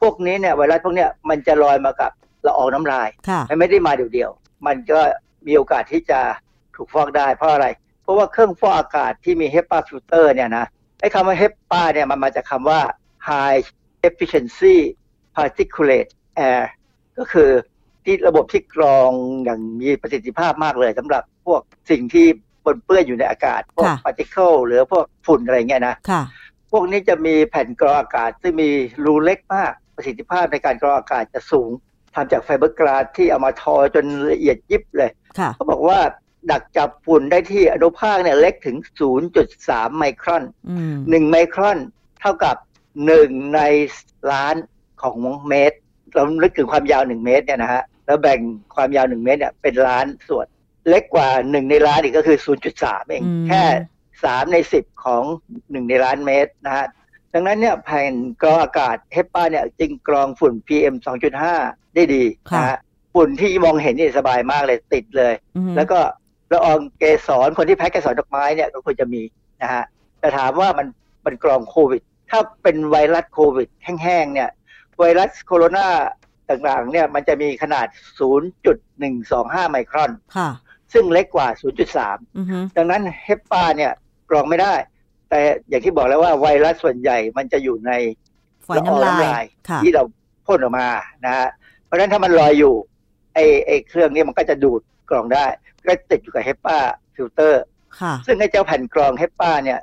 พวกนี้เนี่ยไวรัสพวกเนี้ยมันจะลอยมากับละอองน้ำลายค่ะมันไม่ได้มาเดี่ยวๆมันก็มีโอกาสที่จะถูกฟอกได้เพราะอะไร เพราะว่าเครื่องฟอกอากาศที่มี HEPA filter เนี่ยนะไอ้คำว่า HEPA เนี่ยมันมาจากคำว่า high efficiency particulate air ก็คือที่ระบบที่กรองอย่างมีประสิทธิภาพมากเลยสำหรับพวกสิ่งที่ปนเปื้อนอยู่ในอากาศ พวกค่ะ particle หรือพวกฝุ่นอะไรเงี้ยนะค่ะพวกนี้จะมีแผ่นกรองอากาศซึ่งมีรูเล็กมาก ประสิทธิภาพในการกรองอากาศจะสูงทำจากไฟเบอร์กราสที่เอามาทอจนละเอียดยิบเลยค่ะเขาบอกว่าดักจับฝุ่นได้ที่อนุภาคเนี่ยเล็กถึง 0.3 ไมครอนอืม1ไมครอนเท่ากับ 1 ในล้านของเมตร เรานึกถึงความยาว 1 เมตรเนี่ยนะฮะ แล้วแบ่งความยาว 1 เมตรเนี่ยเป็นล้านส่วน เล็กกว่า 1 ในล้านอีกก็คือ 0.3 เองอืมแค่ 3 ใน 10 ของ 1 ในล้านเมตรนะฮะ ดังนั้นเนี่ยแผ่นกรองอากาศเฮปปาเนี่ยจึงกรองฝุ่น PM 2.5 ได้ดีนะฮะฝุ่นที่มองเห็นนี่สบายมากเลยติดเลยอืมแล้วก็ละอองเกสรคนที่แพ้เกสรดอกไม้เนี่ยก็ควรจะมีนะฮะแต่ถามว่ามันมันกรองโควิด ถ้าเป็นไวรัสโควิดแห้งๆเนี่ยไวรัสโคโรนาต่างๆเนี่ยมันจะมีขนาด 0.125 ไมครอนค่ะซึ่งเล็กกว่า 0.3อือฮึดังนั้นเฮปปาเนี่ยกรองไม่ได้ แต่อย่างที่บอกแล้วว่าไวรัสส่วนใหญ่มันจะอยู่ในฝอยน้ำลายค่ะที่เราพ่นออกมานะฮะเพราะฉะนั้นถ้ามันลอยอยู่ไอไอเครื่องนี้มันก็จะดูดกรองได้ ก็ติดอยู่กับ HEPA filter ค่ะซึ่งไอ้เจ้าแผ่นกรอง HEPA เนี่ย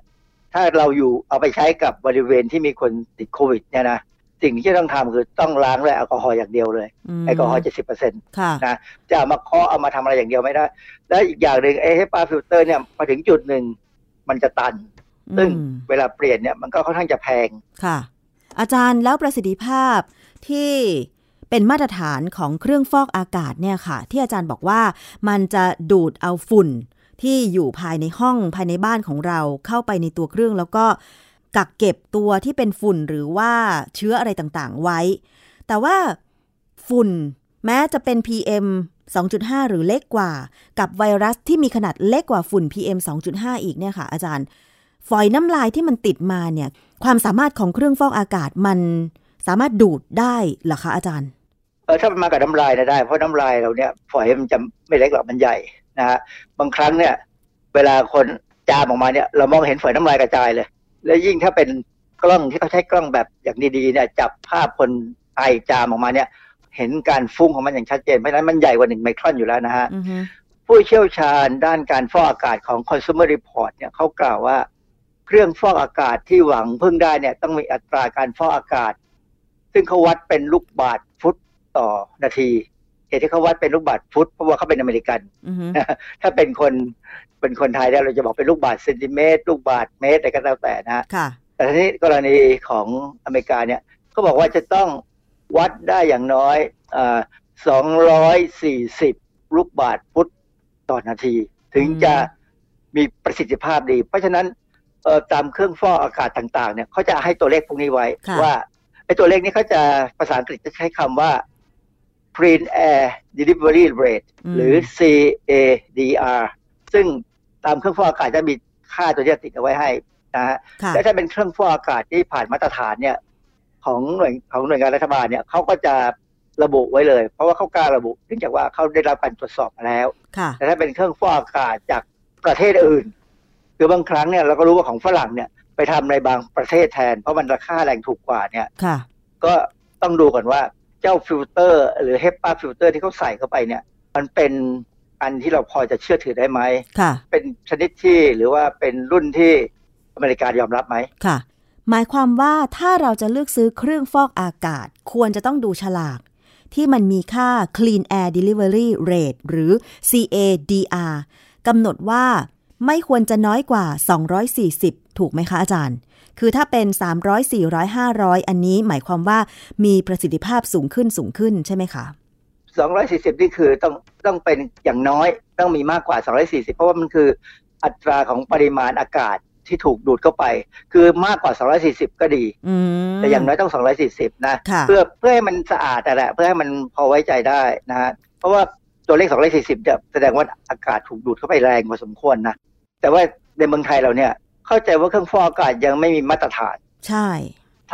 ถ้าเราอยู่เอาไปใช้กับบริเวณที่มีคนติดโควิดเนี่ยนะสิ่งที่จะต้องทำคือต้องล้างด้วยแอลกอฮอล์อย่างเดียวเลยมแอลกอฮอล์เจ็ดสิบเปอร์เซ็นต์ค่ะนะจะเอามาเคาะเอามาทำอะไรอย่างเดียวไม่ได้ แล้วอีกอย่างหนึ่งไอ้ HEPA filter เนี่ยพอถึงจุดหนึ่งมันจะตัน ซึ่งอืมเวลาเปลี่ยนเนี่ยมันก็ค่อนข้างจะแพงค่ะ อาจารย์แล้วประสิทธิภาพที่เป็นมาตรฐานของเครื่องฟอกอากาศเนี่ยค่ะ ที่อาจารย์บอกว่ามันจะดูดเอาฝุ่นที่อยู่ภายในห้องภายในบ้านของเราเข้าไปในตัวเครื่อง แล้วก็กักเก็บตัวที่เป็นฝุ่นหรือว่าเชื้ออะไรต่างๆไว้ แต่ว่าฝุ่นแม้จะเป็น PM 2.5 หรือเล็กกว่า กับไวรัสที่มีขนาดเล็กกว่าฝุ่น PM 2.5 อีกเนี่ยค่ะ อาจารย์ ฝอยน้ำลายที่มันติดมาเนี่ย ความสามารถของเครื่องฟอกอากาศมันสามารถดูดได้เหรอคะอาจารย์ เออถ้ามันมากับน้ำลายนะได้ เพราะน้ำลายเราเนี่ยฝอยมันจะไม่เล็กหรอกมันใหญ่นะฮะบางครั้งเนี่ย เวลาคนจามออกมาเนี่ย เรามองเห็นฝอยน้ำลายกระจายเลย แล้วยิ่งถ้าเป็นกล้องที่เขาใช้กล้องแบบอย่างดีๆเนี่ยจับภาพคนไอจามออกมาเนี่ย เห็นการฟุ้งของมันอย่างชัดเจนเพราะฉะนั้นมันใหญ่กว่าหนึ่งไมครอนอยู่แล้วนะฮะอือฮึผู้เชี่ยวชาญด้านการฟอกอากาศของ Consumer Report เนี่ยเขากล่าวว่า เครื่องฟอกอากาศที่หวังพึ่งได้เนี่ยต้องมีอัตราการฟอกอากาศ ซึ่งเขาวัดเป็นลูกบาทฟุตต่อนาทีเหตุที่เขาวัดเป็นลูกบาทฟุตเพราะว่าเขาเป็นอเมริกันอือฮึถ้าเป็นคนเป็นคนไทยเนี่ยเราจะบอกเป็นลูกบาทเซนติเมตร ลูกบาทเมตรอะไรก็แล้วแต่นะค่ะแต่ทีนี้กรณีของอเมริกาเนี่ยเขาบอกว่าจะต้องวัดได้อย่างน้อยสองร้อยสี่สิบลูกบาทฟุตต่อนาที ถึงจะมีประสิทธิภาพดี เพราะฉะนั้นเอ่อ ตามเครื่องฟอกอากาศต่างๆเนี่ยเขาจะให้ตัวเลขพวกนี้ไว้ค่ะว่าไอ้ตัวเลขนี้เขาจะภาษาอังกฤษจะใช้คำว่า clean air delivery rate หรือ CADR ซึ่งตามเครื่องฟอกอากาศจะมีค่าตัวนี้ติดเอาไว้ให้นะฮะค่ะและถ้าเป็นเครื่องฟอกอากาศที่ผ่านมาตรฐานเนี่ย ของหน่วยของหน่วยงานรัฐบาลเนี่ยเขาก็จะระบุไว้เลย เพราะว่าเขากล้าระบุเนื่องจากว่าเขาได้รับการตรวจสอบมาแล้วค่ะแต่ถ้าเป็นเครื่องฟอกอากาศจากประเทศอื่น คือบางครั้งเนี่ยเราก็รู้ว่าของฝรั่งเนี่ยไปทำในบางประเทศแทน เพราะมันราคาแรงถูกกว่าเนี่ยค่ะก็ต้องดูก่อนว่าเจ้าฟิลเตอร์ หรือ HEPA filter ที่เขาใส่เข้าไปเนี่ย มันเป็นอันที่เราพอจะเชื่อถือได้ไหมค่ะเป็นชนิดที่หรือว่าเป็นรุ่นที่อเมริกายอมรับไหมค่ะ หมายความว่าถ้าเราจะเลือกซื้อเครื่องฟอกอากาศ ควรจะต้องดูฉลาก ที่มันมีค่า Clean Air Delivery Rate หรือ CADR กำหนดว่า ไม่ควรจะน้อยกว่า 240 ถูกไหมคะอาจารย์ คือถ้าเป็น 300 400 500 อันนี้หมายความว่ามีประสิทธิภาพสูงขึ้นสูงขึ้นใช่ไหมคะ240 นี่คือต้องต้องเป็นอย่างน้อยต้องมีมากกว่า 240 เพราะว่ามันคืออัตราของปริมาณอากาศที่ถูกดูดเข้าไป คือมากกว่า 240 ก็ดีอืมแต่อย่างน้อยต้อง 240นะค่ะเพื่อเพื่อให้มันสะอาดแต่นแหละ เพื่อให้มันพอไว้ใจได้นะฮะเพราะว่าตัวเลข 240เนี่ยแสดงว่าอากาศถูกดูดเข้าไปแรงพอสมควรนะ แต่ว่าในเมืองไทยเราเนี่ย เข้าใจว่าเครื่องฟอกอากาศยังไม่มีมาตรฐาน ใช่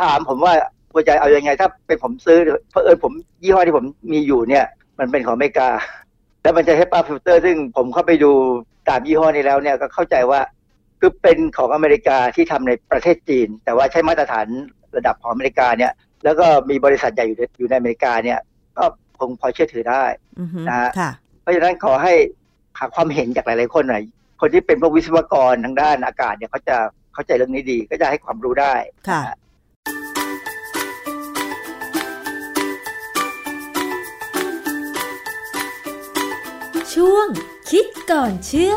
ถามผมว่าควรจะเอายังไง ถ้าเป็นผมซื้อเพราะเอิญผมยี่ห้อที่ผมมีอยู่เนี่ย มันเป็นของอเมริกา แล้วมันจะใช้ HEPA filter ซึ่งผมเข้าไปดูตามยี่ห้อนี้แล้วเนี่ยก็เข้าใจว่าคือเป็นของอเมริกาที่ทำในประเทศจีน แต่ว่าใช้มาตรฐานระดับของอเมริกาเนี่ย แล้วก็มีบริษัทใหญ่อยู่ในอยู่ในอเมริกาเนี่ย ก็คงพอเชื่อถือได้อือฮึนะฮะค่ะเพราะฉะนั้นขอให้หาความเห็นจากหลาย ๆ คนหน่อย คนที่เป็นพวกวิศวกรทางด้านอากาศเนี่ยเขาจะเข้าใจเรื่องนี้ดี ก็จะให้ความรู้ได้ค่ะช่วงคิดก่อนเชื่อ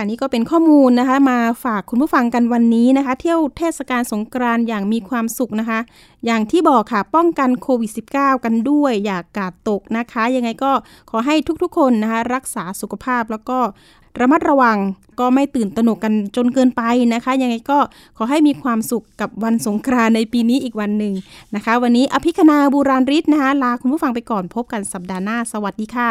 ค่ะนี่ก็เป็นข้อมูลนะคะ มาฝากคุณผู้ฟังกันวันนี้นะคะ เที่ยวเทศกาลสงกรานต์อย่างมีความสุขนะคะ อย่างที่บอกค่ะป้องกันโควิด -19 กันด้วยอย่ากกาดตกนะคะ ยังไงก็ขอให้ทุกๆ คนนะคะ รักษาสุขภาพแล้วก็ระมัดระวังก็ไม่ตื่นตระหนกกันจนเกินไปนะคะ ยังไงก็ขอให้มีความสุขกับวันสงกรานต์ในปีนี้อีกวันหนึ่งนะคะ วันนี้อภิคณาบูราริศนะคะลาคุณผู้ฟังไปก่อนพบกันสัปดาห์หน้า สวัสดีค่ะ